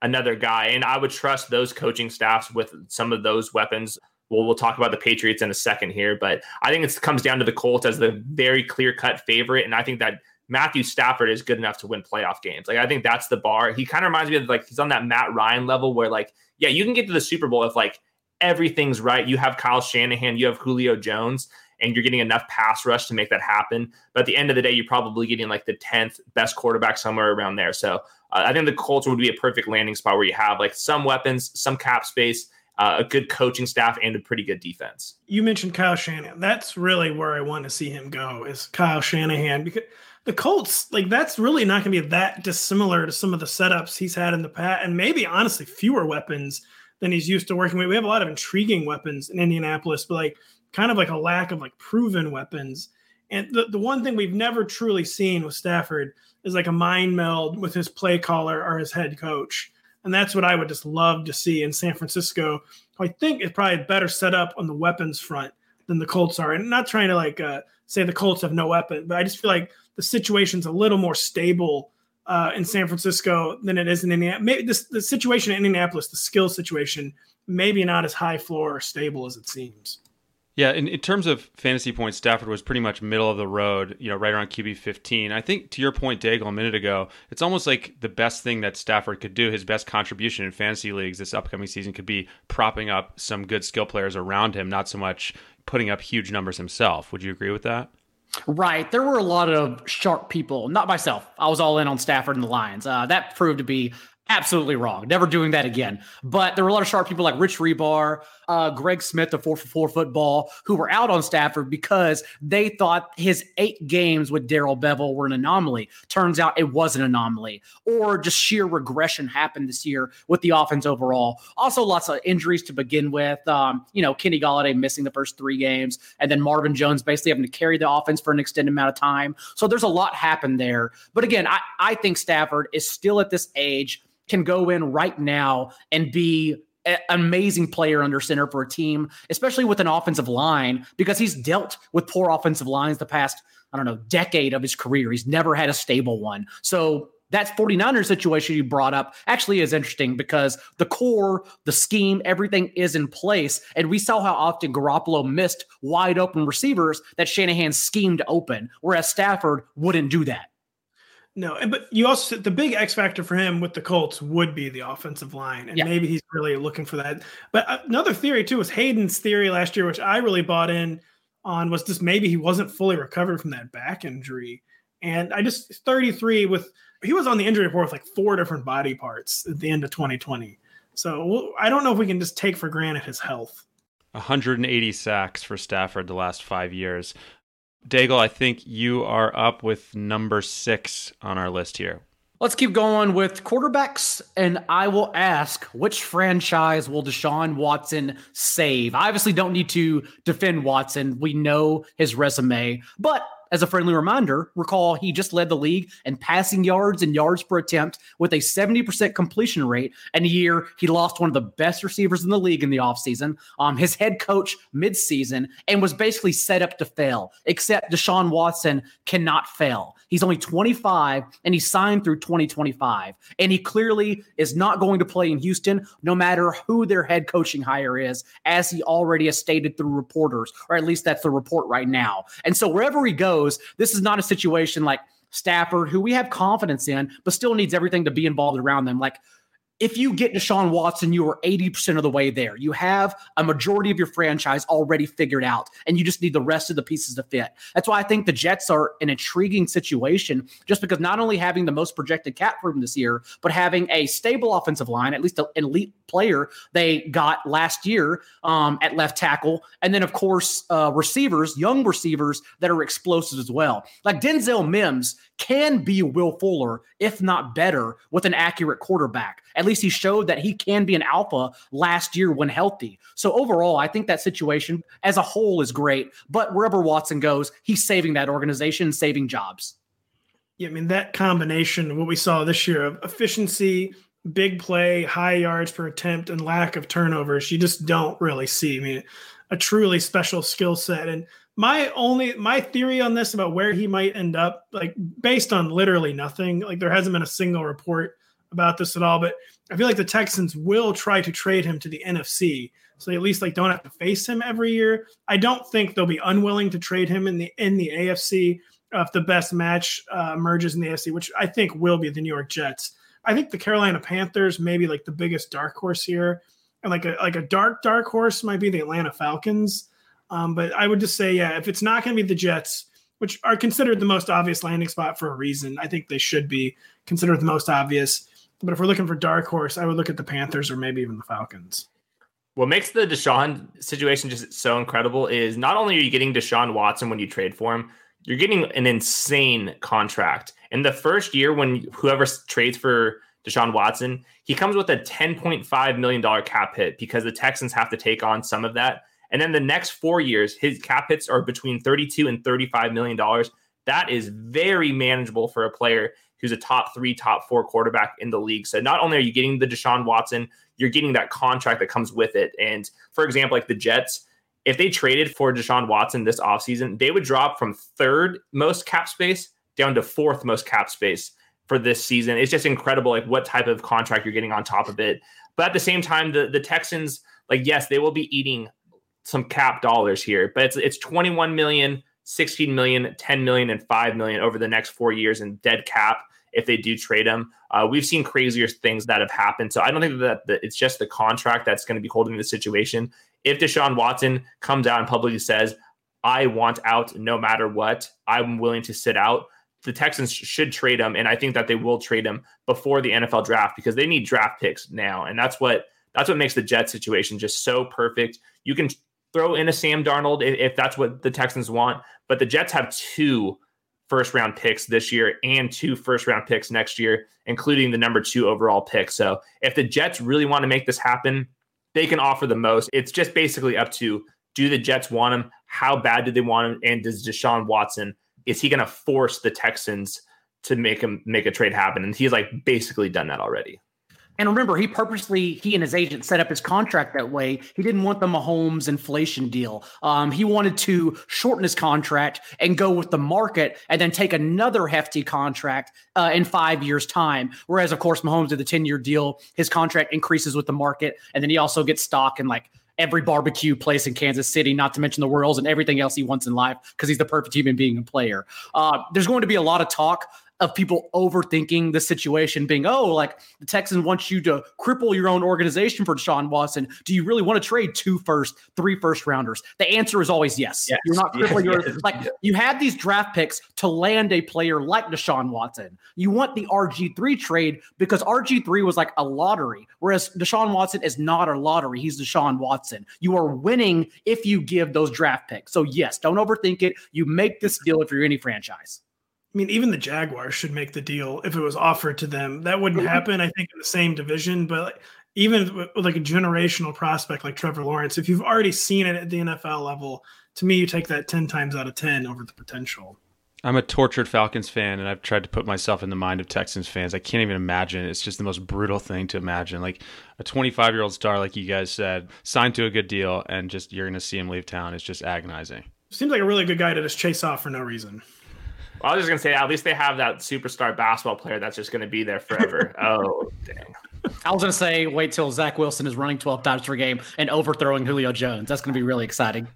another guy. And I would trust those coaching staffs with some of those weapons. Well, we'll talk about the Patriots in a second here, but I think it comes down to the Colts as the very clear cut favorite. And I think that Matthew Stafford is good enough to win playoff games. Like I think that's the bar. He kind of reminds me of like he's on that Matt Ryan level where like, yeah, you can get to the Super Bowl if like everything's right. You have Kyle Shanahan, you have Julio Jones, and you're getting enough pass rush to make that happen. But at the end of the day, you're probably getting like the 10th best quarterback somewhere around there. So uh, I think the Colts would be a perfect landing spot where you have like some weapons, some cap space, uh, a good coaching staff, and a pretty good defense. You mentioned Kyle Shanahan. That's really where I want to see him go is Kyle Shanahan because the Colts, like that's really not going to be that dissimilar to some of the setups he's had in the past, and maybe honestly fewer weapons than he's used to working with. We have a lot of intriguing weapons in Indianapolis, but like kind of like a lack of like proven weapons. And the, the one thing we've never truly seen with Stafford is like a mind meld with his play caller or his head coach. And that's what I would just love to see in San Francisco. I think it's probably better set up on the weapons front than the Colts are. And not trying to like uh, say the Colts have no weapon, but I just feel like the situation's a little more stable uh, in San Francisco than it is in Indianapolis. Maybe this, the situation in Indianapolis, the skill situation, maybe not as high floor or stable as it seems. Yeah, in, in terms of fantasy points, Stafford was pretty much middle of the road, you know, right around QB 15. I think to your point, Daigle, a minute ago, it's almost like the best thing that Stafford could do, his best contribution in fantasy leagues this upcoming season could be propping up some good skill players around him, not so much putting up huge numbers himself. Would you agree with that? Right. There were a lot of sharp people, not myself. I was all in on Stafford and the Lions. Uh, that proved to be absolutely wrong. Never doing that again. But there were a lot of sharp people like Rich Hribar, uh, Greg Smith, the four for four football, who were out on Stafford because they thought his eight games with Darrell Bevell were an anomaly. Turns out it was an anomaly, or just sheer regression happened this year with the offense overall. Also, lots of injuries to begin with. Um, you know, Kenny Golladay missing the first three games, and then Marvin Jones basically having to carry the offense for an extended amount of time. So there's a lot happened there. But again, I, I think Stafford is still at this age can go in right now and be an amazing player under center for a team, especially with an offensive line, because he's dealt with poor offensive lines the past, I don't know, decade of his career. He's never had a stable one. So that 49ers situation you brought up actually is interesting because the core, the scheme, everything is in place. And we saw how often Garoppolo missed wide open receivers that Shanahan schemed open, whereas Stafford wouldn't do that. No, but you also the big X factor for him with the Colts would be the offensive line, and yeah. maybe he's really looking for that. But uh, another theory too was Hayden's theory last year, which I really bought in on, was just maybe he wasn't fully recovered from that back injury, and I just 33 with he was on the injury report with like four different body parts at the end of 2020. So I don't know if we can just take for granted his health. 180 sacks for Stafford the last five years. Daigle, I think you are up with number six on our list here. Let's keep going with quarterbacks, and I will ask which franchise will Deshaun Watson save? I obviously don't need to defend Watson. We know his resume, but as a friendly reminder, recall he just led the league in passing yards and yards per attempt with a 70% completion rate. And a year he lost one of the best receivers in the league in the offseason, um, his head coach midseason, and was basically set up to fail, except Deshaun Watson cannot fail. He's only 25 and he signed through 2025. And he clearly is not going to play in Houston, no matter who their head coaching hire is, as he already has stated through reporters, or at least that's the report right now. And so wherever he goes, this is not a situation like Stafford, who we have confidence in, but still needs everything to be involved around them. Like if you get Deshaun Watson, you are 80% of the way there. You have a majority of your franchise already figured out, and you just need the rest of the pieces to fit. That's why I think the Jets are an intriguing situation, just because not only having the most projected cap room this year, but having a stable offensive line, at least an elite player they got last year um, at left tackle. And then, of course, uh, receivers, young receivers that are explosive as well. Like Denzel Mims can be Will Fuller, if not better, with an accurate quarterback. At least he showed that he can be an alpha last year when healthy. So overall, I think that situation as a whole is great. But wherever Watson goes, he's saving that organization, saving jobs. Yeah, I mean that combination, what we saw this year of efficiency, big play, high yards per attempt, and lack of turnovers, you just don't really see. I mean, a truly special skill set. And my only my theory on this about where he might end up, like based on literally nothing, like there hasn't been a single report about this at all, but I feel like the Texans will try to trade him to the NFC. So they at least like don't have to face him every year. I don't think they'll be unwilling to trade him in the in the AFC if the best match uh, emerges in the AFC, which I think will be the New York Jets. I think the Carolina Panthers maybe like the biggest dark horse here, and like a like a dark dark horse might be the Atlanta Falcons. Um, but I would just say, yeah, if it's not going to be the Jets, which are considered the most obvious landing spot for a reason, I think they should be considered the most obvious. But if we're looking for dark horse, I would look at the Panthers or maybe even the Falcons. What makes the Deshaun situation just so incredible is not only are you getting Deshaun Watson when you trade for him, you're getting an insane contract. In the first year, when whoever trades for Deshaun Watson, he comes with a $10.5 million cap hit because the Texans have to take on some of that. And then the next four years, his cap hits are between 32 and 35 million dollars. That is very manageable for a player who's a top three, top four quarterback in the league. So not only are you getting the Deshaun Watson, you're getting that contract that comes with it. And for example, like the Jets, if they traded for Deshaun Watson this offseason, they would drop from third most cap space down to fourth most cap space for this season. It's just incredible, like what type of contract you're getting on top of it. But at the same time, the the Texans, like yes, they will be eating some cap dollars here, but it's it's 21 million, 16 million, 10 million, and 5 million over the next four years in dead cap if they do trade him. Uh, we've seen crazier things that have happened. So I don't think that, it's just the contract that's going to be holding the situation. If Deshaun Watson comes out and publicly says, I want out no matter what, I'm willing to sit out. The Texans should trade him, and I think that they will trade him before the NFL draft because they need draft picks now, and that's what that's what makes the Jet situation just so perfect. You can throw in a Sam Darnold if, if that's what the Texans want. But the Jets have two first round picks this year and two first round picks next year, including the number two overall pick. So if the Jets really want to make this happen, they can offer the most. It's just basically up to do the Jets want him? How bad do they want him? And does Deshaun Watson is he going to force the Texans to make him make a trade happen? And he's like basically done that already. And remember, he purposely, he and his agent set up his contract that way. He didn't want the Mahomes inflation deal. Um, he wanted to shorten his contract and go with the market and then take another hefty contract uh, in five years' time. Whereas, of course, Mahomes did the 10 year deal. His contract increases with the market. And then he also gets stock in like every barbecue place in Kansas City, not to mention the Worlds and everything else he wants in life because he's the perfect human being and player. Uh, there's going to be a lot of talk of people overthinking the situation, being, oh, like the Texans want you to cripple your own organization for Deshaun Watson. Do you really want to trade two first, three first rounders? The answer is always yes. yes. You're not crippling yes, your yes, like you had these draft picks to land a player like Deshaun Watson. You want the RG3 trade because RG3 was like a lottery, whereas Deshaun Watson is not a lottery. He's Deshaun Watson. You are winning if you give those draft picks. So yes, don't overthink it. You make this deal if you're any franchise. I mean, even the Jaguars should make the deal if it was offered to them. That wouldn't mm-hmm. happen, I think, in the same division. But even with, like a generational prospect like Trevor Lawrence, if you've already seen it at the NFL level, to me, you take that 10 times out of 10 over the potential. I'm a tortured Falcons fan, and I've tried to put myself in the mind of Texans fans. I can't even imagine. It's just the most brutal thing to imagine. Like a 25 year old star, like you guys said, signed to a good deal, and just you're going to see him leave town. It's just agonizing. Seems like a really good guy to just chase off for no reason. Well, I was just gonna say, at least they have that superstar basketball player that's just gonna be there forever. oh, dang. I was gonna say, wait till Zach Wilson is running 12 times per game and overthrowing Julio Jones. That's gonna be really exciting.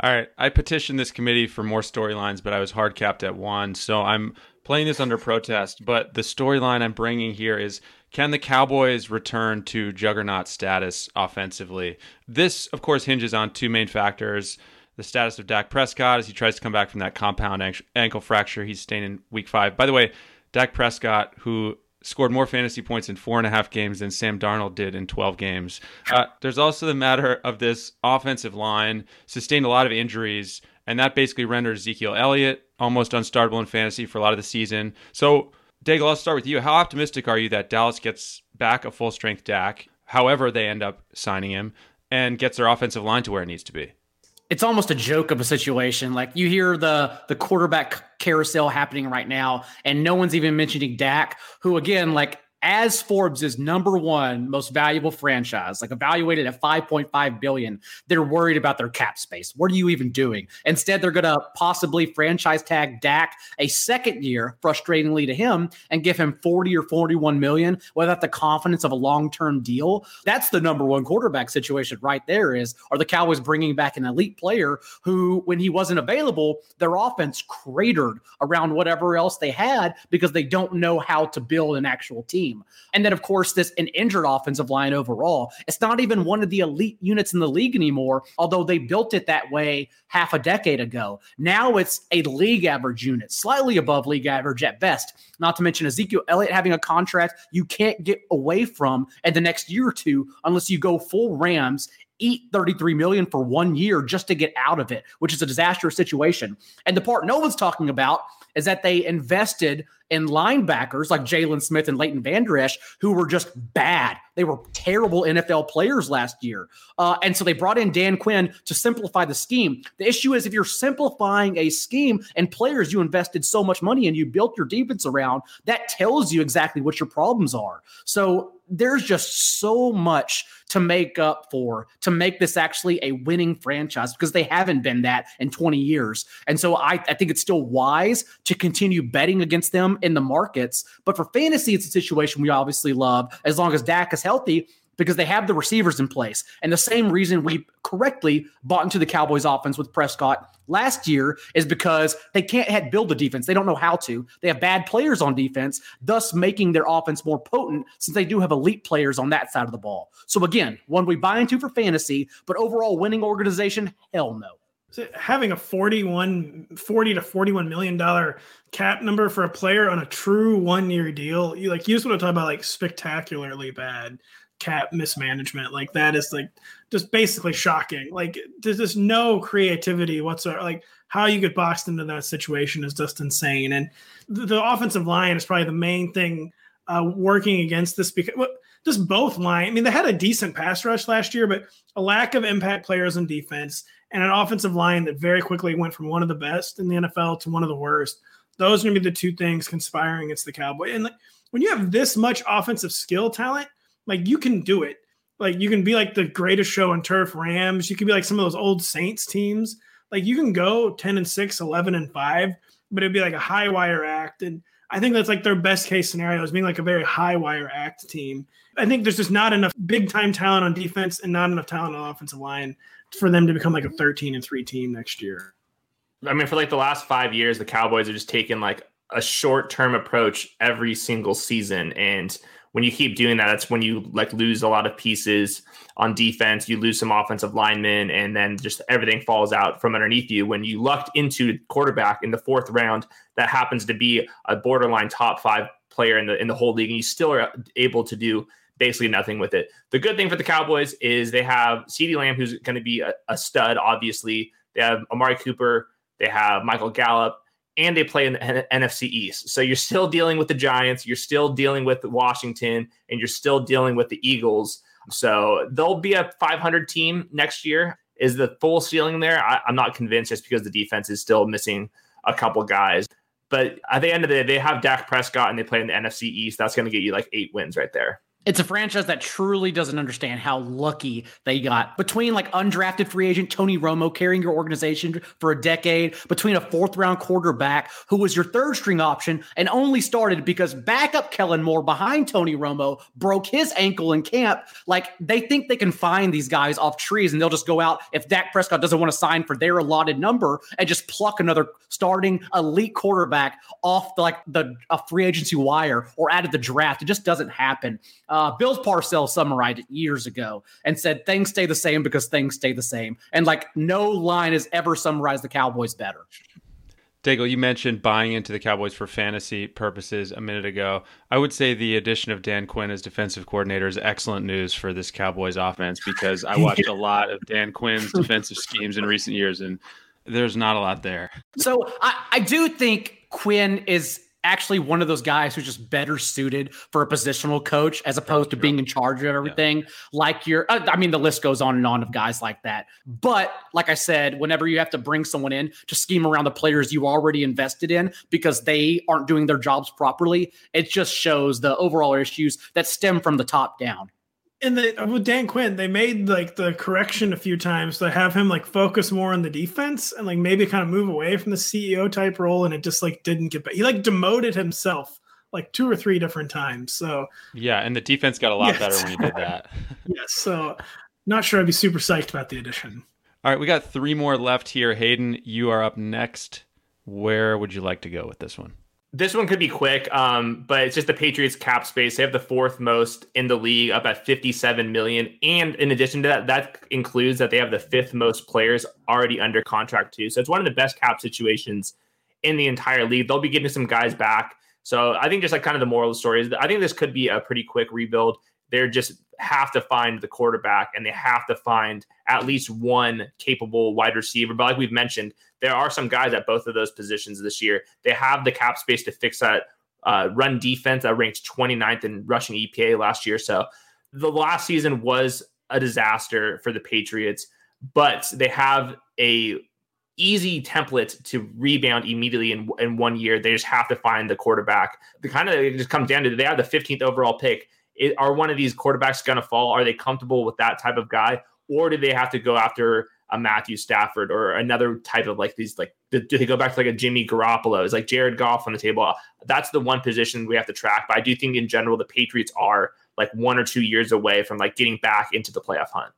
All right. I petitioned this committee for more storylines, but I was hard capped at one. So I'm playing this under protest. But the storyline I'm bringing here is can the Cowboys return to juggernaut status offensively? This, of course, hinges on two main factors the status of Dak Prescott as he tries to come back from that compound ankle fracture he's staying in week five. By the way, Dak Prescott, who scored more fantasy points in four and a half games than Sam Darnold did in 12 games. Uh, there's also the matter of this offensive line sustained a lot of injuries, and that basically rendered Ezekiel Elliott almost unstartable in fantasy for a lot of the season. So, Daigle, I'll start with you. How optimistic are you that Dallas gets back a full strength Dak, however they end up signing him, and gets their offensive line to where it needs to be? It's almost a joke of a situation. Like you hear the the quarterback carousel happening right now, and no one's even mentioning Dak, who again, like as Forbes' is number one most valuable franchise, like evaluated at 5.5 billion, they're worried about their cap space. What are you even doing? Instead, they're going to possibly franchise tag Dak a second year, frustratingly to him, and give him 40 or 41 million without the confidence of a long-term deal. That's the number one quarterback situation right there. Is are the Cowboys bringing back an elite player who, when he wasn't available, their offense cratered around whatever else they had because they don't know how to build an actual team team. And then, of course, this an injured offensive line overall. It's not even one of the elite units in the league anymore, although they built it that way half a decade ago. Now it's a league average unit, slightly above league average at best. Not to mention Ezekiel Elliott having a contract you can't get away from in the next year or two unless you go full Rams eat 33 million for one year just to get out of it, which is a disastrous situation. And the part no one's talking about is that they invested in linebackers like Jaylon Smith and Leighton Vander Esch, who were just bad. They were terrible NFL players last year. Uh, and so they brought in Dan Quinn to simplify the scheme. The issue is if you're simplifying a scheme and players you invested so much money and you built your defense around, that tells you exactly what your problems are. So there's just so much to make up for to make this actually a winning franchise because they haven't been that in 20 years. And so I, I think it's still wise to continue betting against them in the markets. But for fantasy, it's a situation we obviously love as long as Dak is healthy because they have the receivers in place. And the same reason we correctly bought into the Cowboys offense with Prescott last year is because they can't build a defense. They don't know how to. They have bad players on defense, thus making their offense more potent since they do have elite players on that side of the ball. So again, one we buy into for fantasy, but overall winning organization, hell no having a 41 40 to 41 million dollar cap number for a player on a true one year deal you like you just want to talk about like spectacularly bad cap mismanagement. Like that is like just basically shocking. Like there's just no creativity whatsoever like how you get boxed into that situation is just insane. And the, the offensive line is probably the main thing uh, working against this because well, just both line i mean they had a decent pass rush last year but a lack of impact players in defense and an offensive line that very quickly went from one of the best in the NFL to one of the worst. Those are going to be the two things conspiring against the Cowboy. And like, when you have this much offensive skill talent, like you can do it. Like you can be like the greatest show on turf Rams. You can be like some of those old Saints teams. Like you can go 10 and 6, 11 and 5, but it'd be like a high wire act. And I think that's like their best case scenario is being like a very high wire act team. I think there's just not enough big time talent on defense and not enough talent on offensive line for them to become like a 13 and 3 team next year. I mean, for like the last five years, the Cowboys are just taking like a short term approach every single season. And when you keep doing that, that's when you like lose a lot of pieces on defense. You lose some offensive linemen, and then just everything falls out from underneath you. When you lucked into quarterback in the fourth round, that happens to be a borderline top five player in the in the whole league, and you still are able to do basically nothing with it. The good thing for the Cowboys is they have CeeDee Lamb, who's going to be a, a, stud, obviously. They have Amari Cooper, they have Michael Gallup, and they play in the NFC East. So you're still dealing with the Giants, you're still dealing with Washington, and you're still dealing with the Eagles. So they'll be a 500 team next year. Is the full ceiling there? I, I'm not convinced just because the defense is still missing a couple guys. But at the end of the day, they have Dak Prescott and they play in the NFC East. That's going to get you like eight wins right there. It's a franchise that truly doesn't understand how lucky they got between like undrafted free agent Tony Romo carrying your organization for a decade, between a fourth round quarterback who was your third string option and only started because backup Kellen Moore behind Tony Romo broke his ankle in camp. Like they think they can find these guys off trees and they'll just go out if Dak Prescott doesn't want to sign for their allotted number and just pluck another starting elite quarterback off the, like the a free agency wire or out of the draft. It just doesn't happen. Uh, Bill Parcells summarized it years ago and said things stay the same because things stay the same. And like no line has ever summarized the Cowboys better. Daigle, you mentioned buying into the Cowboys for fantasy purposes a minute ago. I would say the addition of Dan Quinn as defensive coordinator is excellent news for this Cowboys offense because I watched a lot of Dan Quinn's defensive schemes in recent years, and there's not a lot there. So I, I do think Quinn is actually one of those guys who's just better suited for a positional coach as opposed to being in charge of everything. Yeah. Like you're, uh, I mean, the list goes on and on of guys like that. But like I said, whenever you have to bring someone in to scheme around the players you already invested in because they aren't doing their jobs properly, it just shows the overall issues that stem from the top down the with Dan Quinn, they made like the correction a few times to have him like focus more on the defense and like maybe kind of move away from the CEO type role, and it just like didn't get back. He like demoted himself like two or three different times. So yeah, and the defense got a lot yes. better when he did that. yes, so not sure I'd be super psyched about the addition. All right, we got three more left here. Hayden, you are up next. Where would you like to go with this one? This one could be quick, um, but it's just the Patriots cap space. They have the fourth most in the league, up at 57 million. And in addition to that, that includes that they have the fifth most players already under contract too. So it's one of the best cap situations in the entire league. They'll be getting some guys back. So I think just like kind of the moral of the story is I think this could be a pretty quick rebuild. They're just have to find the quarterback and they have to find at least one capable wide receiver. But like we've mentioned, there are some guys at both of those positions this year. They have the cap space to fix that uh, run defense that ranked 29th in rushing EPA last year. So the last season was a disaster for the Patriots, but they have a easy template to rebound immediately in, in one year. They just have to find the quarterback. The kind of it just comes down to they have the 15th overall pick it, are one of these quarterbacks going to fall? Are they comfortable with that type of guy, or do they have to go after a Matthew Stafford or another type of like these like do they go back to like a Jimmy Garoppolo? Is like Jared Goff on the table? That's the one position we have to track. But I do think in general the Patriots are like one or two years away from like getting back into the playoff hunt.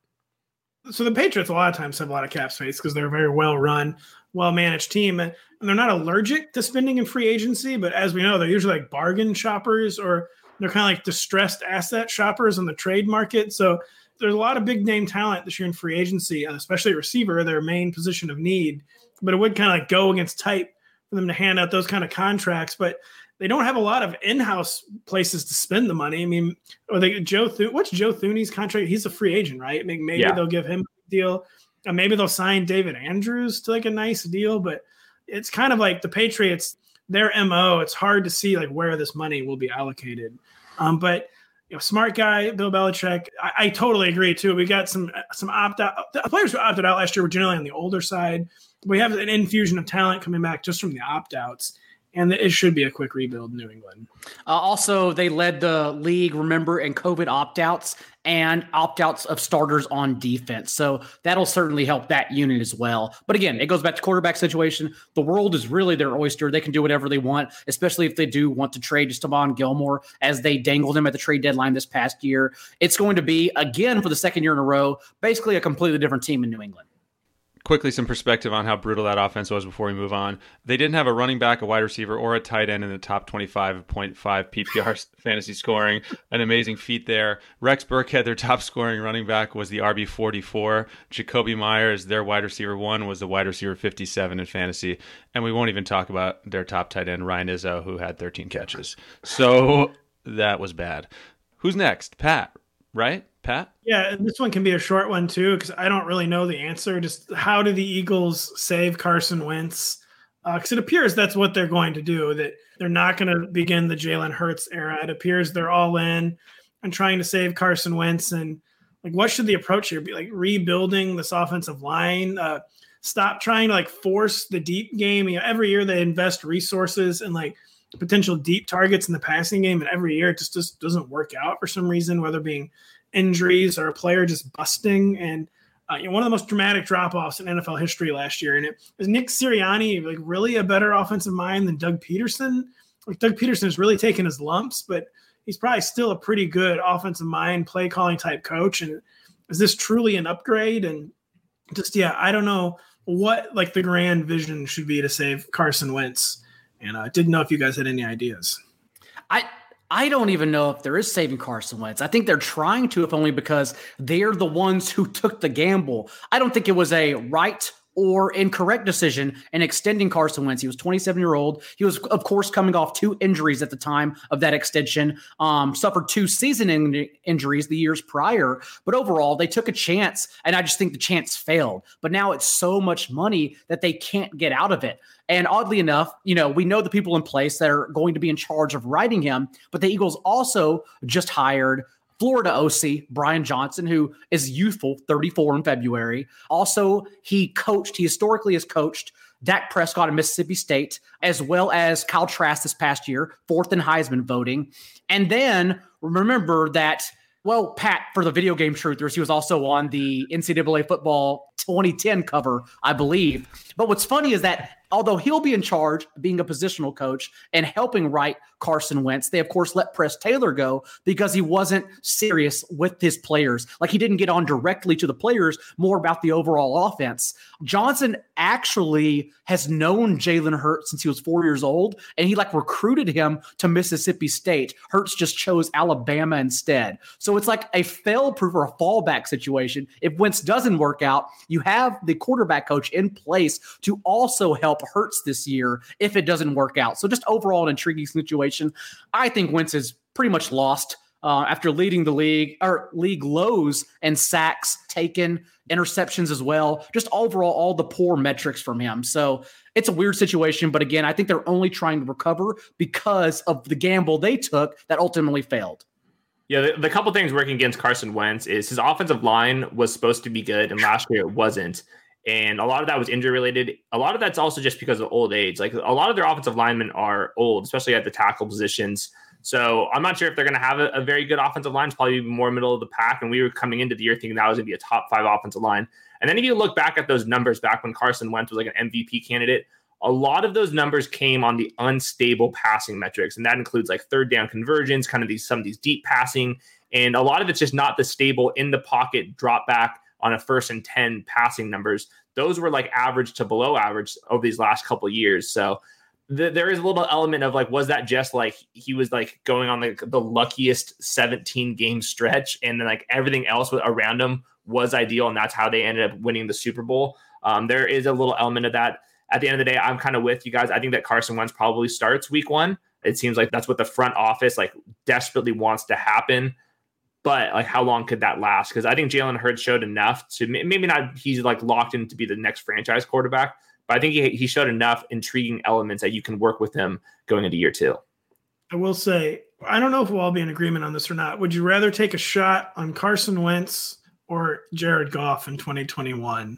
So the Patriots a lot of times have a lot of cap space because they're a very well run, well managed team, and they're not allergic to spending in free agency. But as we know, they're usually like bargain shoppers or they're kind of like distressed asset shoppers on the trade market. So there's a lot of big name talent this year in free agency, especially receiver, their main position of need. But it would kind of like go against type for them to hand out those kind of contracts. But they don't have a lot of in-house places to spend the money. I mean, or they Joe Thune, what's Joe Thuney's contract? He's a free agent, right? Maybe, maybe yeah. they'll give him a deal. Uh, maybe they'll sign David Andrews to like a nice deal, but it's kind of like the Patriots their mo it's hard to see like where this money will be allocated. Um, but you know smart guy bill belichick I, I, totally agree too. We got some some opt out the players who opted out last year were generally on the older side. We have an infusion of talent coming back just from the opt outs and it should be a quick rebuild in New England. Uh, also, they led the league, remember, in COVID opt outs and opt outs of starters on defense. So that'll certainly help that unit as well. But again, it goes back to quarterback situation. The world is really their oyster. They can do whatever they want, especially if they do want to trade Stephon Gilmore as they dangled him at the trade deadline this past year. It's going to be, again, for the second year in a row, basically a completely different team in New England quickly some perspective on how brutal that offense was before we move on. They didn't have a running back, a wide receiver, or a tight end in the top 25.5 PPR fantasy scoring. An amazing feat there. Rex Burkhead, their top scoring running back, was the RB 44. Jakobi Meyers, their wide receiver one, was the wide receiver 57 in fantasy. And we won't even talk about their top tight end, Ryan Izzo, who had 13 catches. So that was bad. Who's next? Pat, right? Pat? Yeah, and this one can be a short one too because I don't really know the answer. Just how do the Eagles save Carson Wentz? Because uh, it appears that's what they're going to do. That they're not going to begin the Jalen Hurts era. It appears they're all in and trying to save Carson Wentz. And like, what should the approach here be? Like rebuilding this offensive line, uh, stop trying to like force the deep game. You know, every year they invest resources and like potential deep targets in the passing game, and every year it just, just doesn't work out for some reason, whether being injuries or a player just busting. And uh, you know, one of the most dramatic drop offs in NFL history last year. And it was Nick Sirianni like really a better offensive mind than Doug Pederson. Like Doug Pederson has really taken his lumps, but he's probably still a pretty good offensive mind, play calling type coach. And is this truly an upgrade? And just yeah, I don't know what like the grand vision should be to save Carson Wentz. And I uh, didn't know if you guys had any ideas. I I don't even know if there is saving Carson Wentz. I think they're trying to, if only because they're the ones who took the gamble. I don't think it was a right or incorrect decision in extending Carson Wentz. He was 27 year old. He was, of course, coming off two injuries at the time of that extension. Um, suffered two season in- injuries the years prior, but overall they took a chance, and I just think the chance failed. But now it's so much money that they can't get out of it. And oddly enough, you know, we know the people in place that are going to be in charge of writing him, but the Eagles also just hired Florida OC Brian Johnson, who is youthful, 34 in February. Also, he coached, he historically has coached Dak Prescott in Mississippi State, as well as Kyle Trask this past year, fourth in Heisman voting. And then remember that, well, Pat, for the video game truthers, he was also on the NCAA football 2010 cover, I believe. But what's funny is that although he'll be in charge, being a positional coach and helping write Carson Wentz, they of course let Press Taylor go because he wasn't serious with his players. Like he didn't get on directly to the players, more about the overall offense. Johnson actually has known Jalen Hurts since he was four years old, and he like recruited him to Mississippi State. Hurts just chose Alabama instead. So it's like a fail proof or a fallback situation. If Wentz doesn't work out, you have the quarterback coach in place to also help Hurts this year if it doesn't work out. So just overall an intriguing situation. I think Wentz is pretty much lost uh, after leading the league or league lows and sacks taken, interceptions as well. Just overall, all the poor metrics from him. So it's a weird situation. But again, I think they're only trying to recover because of the gamble they took that ultimately failed. Yeah, the, the couple things working against Carson Wentz is his offensive line was supposed to be good, and last year it wasn't. And a lot of that was injury related. A lot of that's also just because of old age. Like a lot of their offensive linemen are old, especially at the tackle positions. So I'm not sure if they're going to have a, a, very good offensive line. It's probably more middle of the pack. And we were coming into the year thinking that was going to be a top five offensive line. And then if you look back at those numbers back when Carson Wentz was like an MVP candidate, a lot of those numbers came on the unstable passing metrics. And that includes like third down conversions, kind of these some of these deep passing. And a lot of it's just not the stable in the pocket drop back on a first and 10 passing numbers. Those were like average to below average over these last couple years. So th- there is a little element of like, was that just like he was like going on the, the luckiest 17 game stretch and then like everything else around him was ideal and that's how they ended up winning the Super Bowl. Um, there is a little element of that. At the end of the day, I'm kind of with you guys. I think that Carson Wentz probably starts week one. It seems like that's what the front office like desperately wants to happen but like how long could that last? Because I think Jalen Hurts showed enough to maybe not he's like locked in to be the next franchise quarterback, but I think he, he showed enough intriguing elements that you can work with him going into year two. I will say, I don't know if we'll all be in agreement on this or not. Would you rather take a shot on Carson Wentz or Jared Goff in 2021?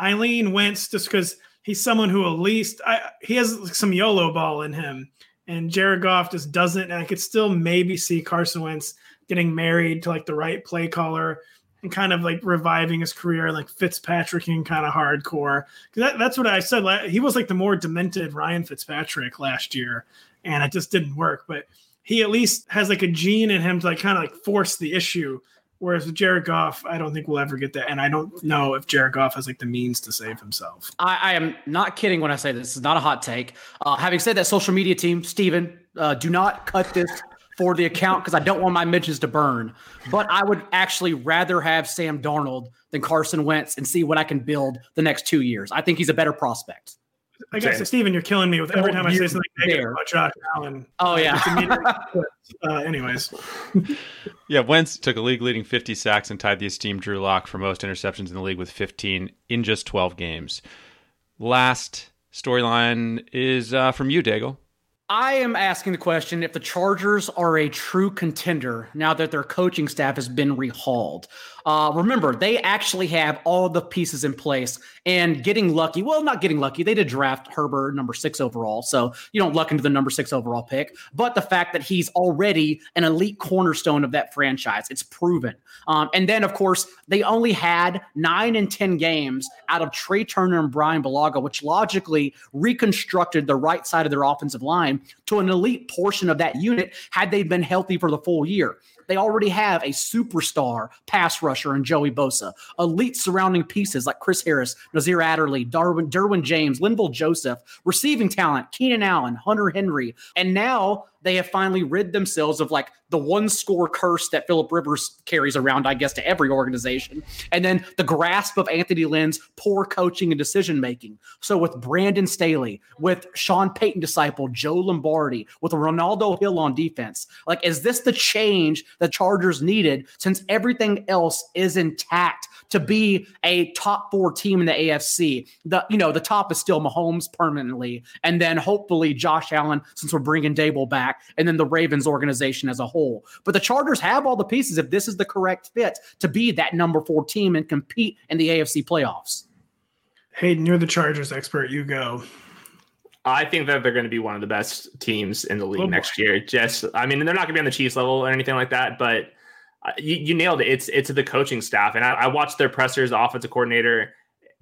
Eileen Wentz, just because he's someone who at least I, he has some YOLO ball in him, and Jared Goff just doesn't. And I could still maybe see Carson Wentz getting married to like the right play caller and kind of like reviving his career like Fitzpatrick and kind of hardcore. Because that, that's what I said. He was like the more demented Ryan Fitzpatrick last year, and it just didn't work. But he at least has like a gene in him to like kind of like force the issue. Whereas with Jared Goff, I don't think we'll ever get that. And I don't know if Jared Goff has like the means to save himself. I, I am not kidding when I say this. Is not a hot take. Uh, having said that, social media team, Steven, uh, do not cut this for the account because I don't want my mentions to burn. But I would actually rather have Sam Darnold than Carson Wentz and see what I can build the next two years. I think he's a better prospect. I guess, Steven, Steven, you're killing me with every time I say something negative about Josh Allen. Oh, yeah. uh, anyways. yeah, Wentz took a league leading 50 sacks and tied the esteemed Drew Lock for most interceptions in the league with 15 in just 12 games. Last storyline is uh, from you, Daigle. I am asking the question if the Chargers are a true contender now that their coaching staff has been rehauled. Uh, remember, they actually have all the pieces in place and getting lucky. Well, not getting lucky. They did draft Herbert number six overall. So you don't luck into the number six overall pick. But the fact that he's already an elite cornerstone of that franchise, it's proven. Um, and then, of course, they only had nine and 10 games out of Trai Turner and Brian Bulaga, which logically reconstructed the right side of their offensive line to an elite portion of that unit had they been healthy for the full year. They already have a superstar pass rusher in Joey Bosa, elite surrounding pieces like Chris Harris, Nasir Adderley, Darwin, Derwin James, Linval Joseph, receiving talent, Keenan Allen, Hunter Henry. And now they have finally rid themselves of like the one score curse that Philip Rivers carries around, I guess, to every organization. And then the grasp of Anthony Lynn's poor coaching and decision making. So with Brandon Staley, with Sean Payton disciple Joe Lombardi, with Renaldo Hill on defense, like, is this the change the Chargers needed since everything else is intact to be a top four team in the AFC? The you know the top is still Mahomes permanently, and then hopefully Josh Allen since we're bringing Daboll back and then the Ravens organization as a whole. But the Chargers have all the pieces if this is the correct fit to be that number four team and compete in the AFC playoffs. Hayden, you're the Chargers expert. You go. I think that they're going to be one of the best teams in the league oh next year. Just, I mean, they're not going to be on the Chiefs level or anything like that, but uh, you, you, nailed it. It's it's the coaching staff, and I, I watched their pressers, the offensive coordinator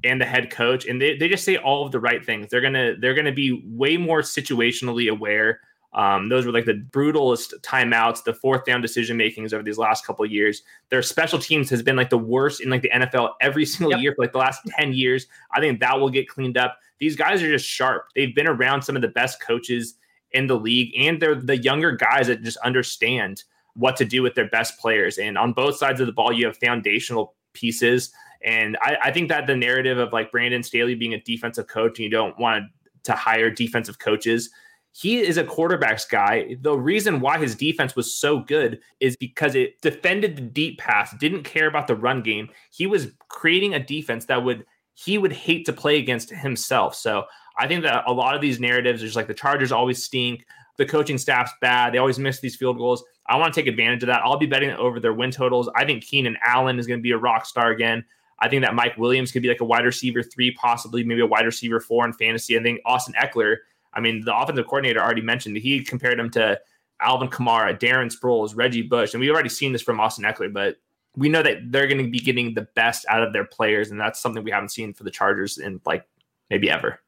and the head coach, and they, they just say all of the right things. They're gonna they're gonna be way more situationally aware um, those were like the brutalest timeouts, the fourth down decision makings over these last couple of years. Their special teams has been like the worst in like the NFL every single yep. year for like the last 10 years. I think that will get cleaned up. These guys are just sharp. They've been around some of the best coaches in the league, and they're the younger guys that just understand what to do with their best players. And on both sides of the ball, you have foundational pieces. And I, I think that the narrative of like Brandon Staley being a defensive coach and you don't want to hire defensive coaches he is a quarterbacks guy. The reason why his defense was so good is because it defended the deep pass, didn't care about the run game. He was creating a defense that would he would hate to play against himself. So I think that a lot of these narratives are just like the Chargers always stink, the coaching staff's bad, they always miss these field goals. I want to take advantage of that. I'll be betting over their win totals. I think Keenan Allen is going to be a rock star again. I think that Mike Williams could be like a wide receiver three, possibly maybe a wide receiver four in fantasy. I think Austin Ekeler I mean, the offensive coordinator already mentioned he compared him to Alvin Kamara, Darren Sproles, Reggie Bush, and we've already seen this from Austin Ekeler, but we know that they're going to be getting the best out of their players, and that's something we haven't seen for the Chargers in like maybe ever.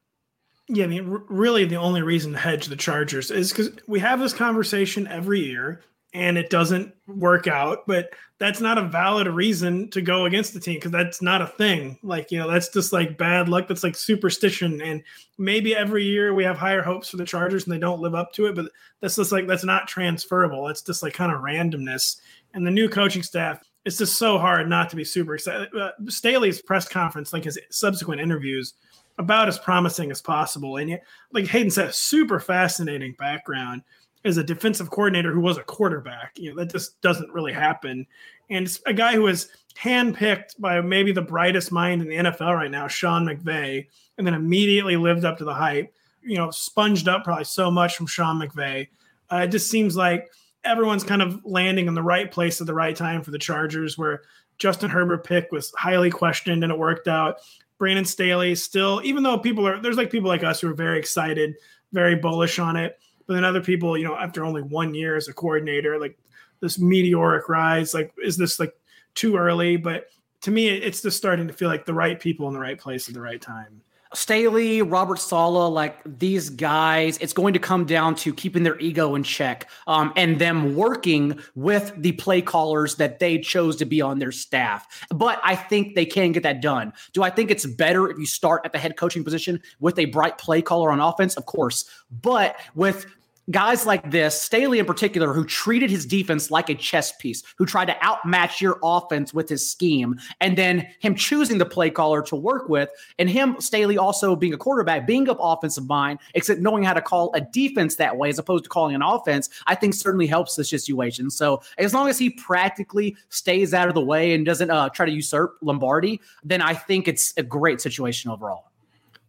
Yeah, I mean, really, the only reason to hedge the Chargers is because we have this conversation every year and it doesn't work out. But that's not a valid reason to go against the team because that's not a thing. Like, you know, that's just like bad luck. That's like superstition. And maybe every year we have higher hopes for the Chargers and they don't live up to it. But that's just like, that's not transferable. That's just like kind of randomness. And the new coaching staff, it's just so hard not to be super excited. Uh, Staley's press conference, like his subsequent interviews, about as promising as possible. And yet, like Hayden said, super fascinating background as a defensive coordinator who was a quarterback. You know, that just doesn't really happen. And a guy who was handpicked by maybe the brightest mind in the NFL right now, Sean McVay, and then immediately lived up to the hype. You know, sponged up probably so much from Sean McVay. Uh, it just seems like everyone's kind of landing in the right place at the right time for the Chargers, where Justin Herbert pick was highly questioned and it worked out. Brandon Staley still, even though people are there's like people like us who are very excited, very bullish on it. But then other people, you know, after only one year as a coordinator, like this meteoric rise, like is this like too early? But to me, it's just starting to feel like the right people in the right place at the right time. Staley, Robert Saleh, like these guys, it's going to come down to keeping their ego in check um, and them working with the play callers that they chose to be on their staff. But I think they can get that done. Do I think it's better if you start at the head coaching position with a bright play caller on offense? Of course. But with guys like this, Staley in particular, who treated his defense like a chess piece, who tried to outmatch your offense with his scheme, and then him choosing the play caller to work with, and him, Staley, also being a quarterback, being of offensive mind, except knowing how to call a defense that way as opposed to calling an offense, I think certainly helps this situation. So as long as he practically stays out of the way and doesn't uh, try to usurp Lombardi, then I think it's a great situation overall.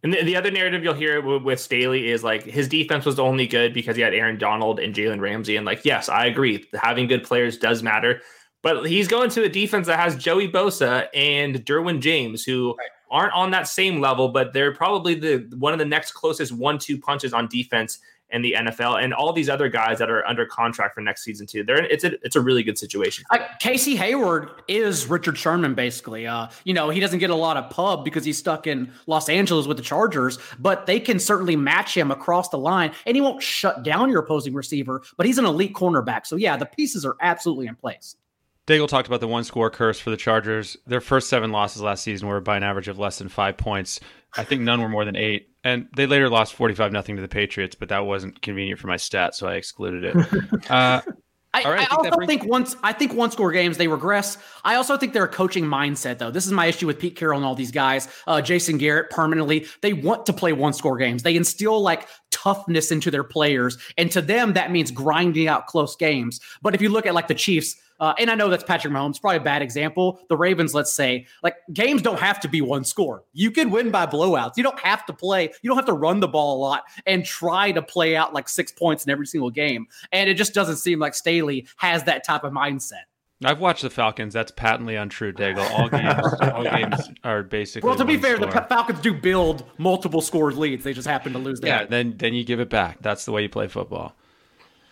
And the, the, other narrative you'll hear with, Staley is like his defense was only good because he had Aaron Donald and Jalen Ramsey. And like, yes, I agree. Having good players does matter. But he's going to a defense that has Joey Bosa and Derwin James, who right. aren't on that same level, but they're probably the one of the next closest one-two punches on defense in the NFL, and all these other guys that are under contract for next season too. They're it's a it's a really good situation. Uh, Casey Hayward is Richard Sherman basically. Uh, you know he doesn't get a lot of pub because he's stuck in Los Angeles with the Chargers, but they can certainly match him across the line, and he won't shut down your opposing receiver. But he's an elite cornerback, so yeah, the pieces are absolutely in place. Daigle talked about the one score curse for the Chargers. Their first seven losses last season were by an average of less than five points. I think none were more than eight. And they later lost 45 nothing to the Patriots, but that wasn't convenient for my stats, so I excluded it. Uh, I, right, I, I also think once I think one score games they regress. I also think they're a coaching mindset though. This is my issue with Pete Carroll and all these guys. Uh, Jason Garrett permanently they want to play one score games. They instill like toughness into their players, and to them that means grinding out close games. But if you look at like the Chiefs, uh, and I know that's Patrick Mahomes, probably a bad example. The Ravens, let's say, like games don't have to be one score. You can win by blowouts. You don't have to play, you don't have to run the ball a lot and try to play out like six points in every single game. And it just doesn't seem like Staley has that type of mindset. I've watched the Falcons. That's patently untrue, Daigle. All games, all games are basically. Well, to be fair, score. the Falcons do build multiple scores leads. They just happen to lose. Yeah, then then you give it back. That's the way you play football.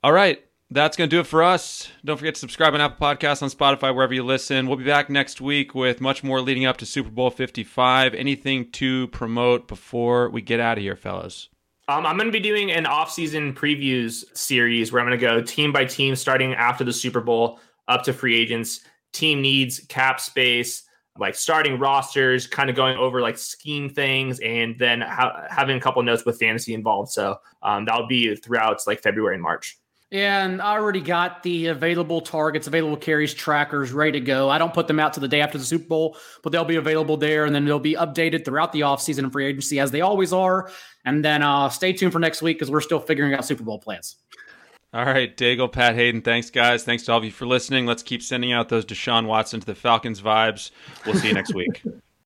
All right, that's going to do it for us. Don't forget to subscribe on Apple Podcasts, on Spotify, wherever you listen. We'll be back next week with much more leading up to Super Bowl 55. Anything to promote before we get out of here, fellas? Um, I'm going to be doing an off-season previews series where I'm going to go team by team, starting after the Super Bowl up to free agents, team needs, cap space, like starting rosters, kind of going over like scheme things, and then ha- having a couple notes with fantasy involved. So um, that'll be throughout like February and March. And I already got the available targets, available carries, trackers ready to go. I don't put them out to the day after the Super Bowl, but they'll be available there and then they'll be updated throughout the offseason and free agency as they always are. And then uh, stay tuned for next week because we're still figuring out Super Bowl plans. All right, Daigle, Pat Hayden, thanks, guys. Thanks to all of you for listening. Let's keep sending out those Deshaun Watson to the Falcons vibes. We'll see you next week.